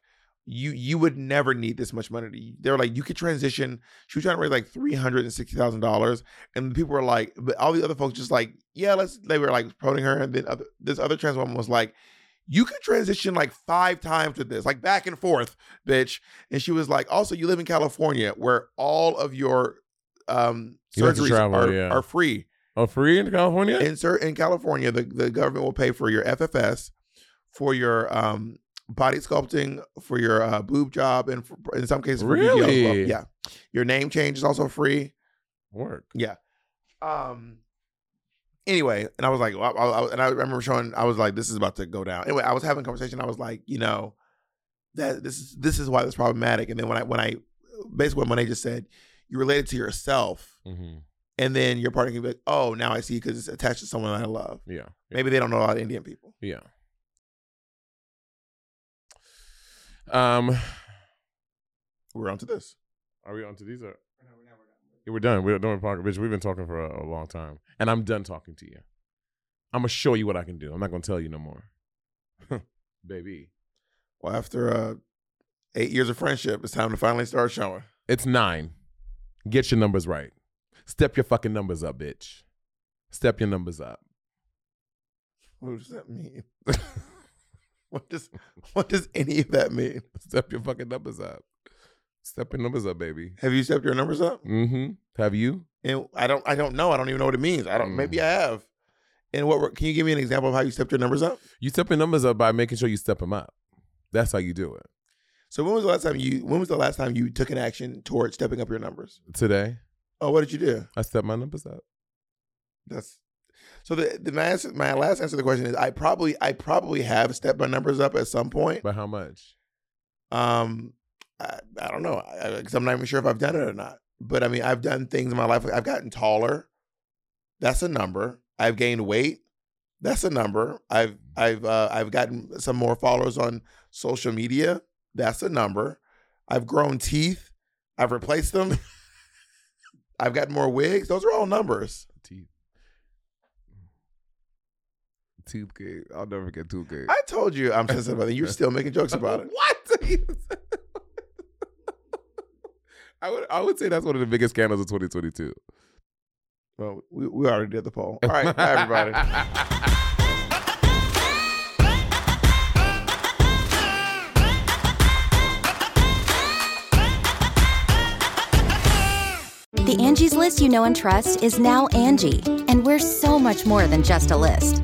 [SPEAKER 2] you you would never need this much money. They were like, you could transition. She was trying to raise like three hundred and sixty thousand dollars, and people were like, but all the other folks just like, yeah, let's. They were like promoting her, and then other, this other trans woman was like. You could transition like five times with this, like back and forth, bitch. And she was like, also, you live in California where all of your um
[SPEAKER 3] You
[SPEAKER 2] surgeries
[SPEAKER 3] travel,
[SPEAKER 2] are,
[SPEAKER 3] yeah.
[SPEAKER 2] are free.
[SPEAKER 3] Oh, free in California?
[SPEAKER 2] In in California, the, the government will pay for your FFS, for your um body sculpting, for your uh, boob job, and for, in some cases as well.
[SPEAKER 3] Really?
[SPEAKER 2] Yeah, your name change is also free.
[SPEAKER 3] Work.
[SPEAKER 2] Yeah. Um. Anyway, and I was like, well, I, I- and I remember showing, I was like, this is about to go down. Anyway, I was having a conversation. I was like, you know, that this is this is why it's problematic. And then when I when I basically when they just said you related to yourself,
[SPEAKER 3] Mm-hmm.
[SPEAKER 2] and then your partner can be like, oh, now I see because it's attached to someone I love.
[SPEAKER 3] Yeah.
[SPEAKER 2] Maybe they don't know a lot of Indian people.
[SPEAKER 3] Yeah. Um,
[SPEAKER 2] We're on to this.
[SPEAKER 3] Are we on to these? Or? Yeah, we're done. We're done with talking, bitch. We've been talking for a, a long time, and I'm done talking to you. I'm gonna show you what I can do. I'm not gonna tell you no more, baby.
[SPEAKER 2] Well, after uh, eight years of friendship, it's time to finally start showing.
[SPEAKER 3] It's nine. Get your numbers right. Step your fucking numbers up, bitch. Step your numbers up.
[SPEAKER 2] What does that mean? what does what does any of that mean?
[SPEAKER 3] Step your fucking numbers up. Step your numbers up, baby.
[SPEAKER 2] Have you stepped your numbers up?
[SPEAKER 3] Mm-hmm. Have you?
[SPEAKER 2] And I don't I don't know. I don't even know what it means. I don't.
[SPEAKER 3] Mm.
[SPEAKER 2] Maybe I have. And what? Can you give me an example of how you stepped your numbers up?
[SPEAKER 3] You step your numbers up by making sure you step them up. That's how you do it.
[SPEAKER 2] So when was the last time you? When was the last time you took an action towards stepping up your numbers?
[SPEAKER 3] Today,
[SPEAKER 2] Oh, what did you do?
[SPEAKER 3] I stepped my numbers up.
[SPEAKER 2] That's so. The, the my, answer, my last answer to the question is I probably I probably have stepped my numbers up at some point.
[SPEAKER 3] But how much?
[SPEAKER 2] Um, I, I don't know because I'm not even sure if I've done it or not. But I mean, I've done things in my life. I've gotten taller. That's a number. I've gained weight. That's a number. I've I've uh, I've gotten some more followers on social media. That's a number. I've grown teeth. I've replaced them. I've gotten more wigs. Those are all numbers.
[SPEAKER 3] Teeth. Tooth game. I'll never forget tooth game.
[SPEAKER 2] I told you I'm sensitive about it. You're still making jokes about it.
[SPEAKER 3] What? I would I would say that's one of the biggest scandals of 2022.
[SPEAKER 2] Well, we, we already did the poll. All right, bye everybody.
[SPEAKER 10] The Angie's list you know and trust is now Angi, and we're so much more than just a list.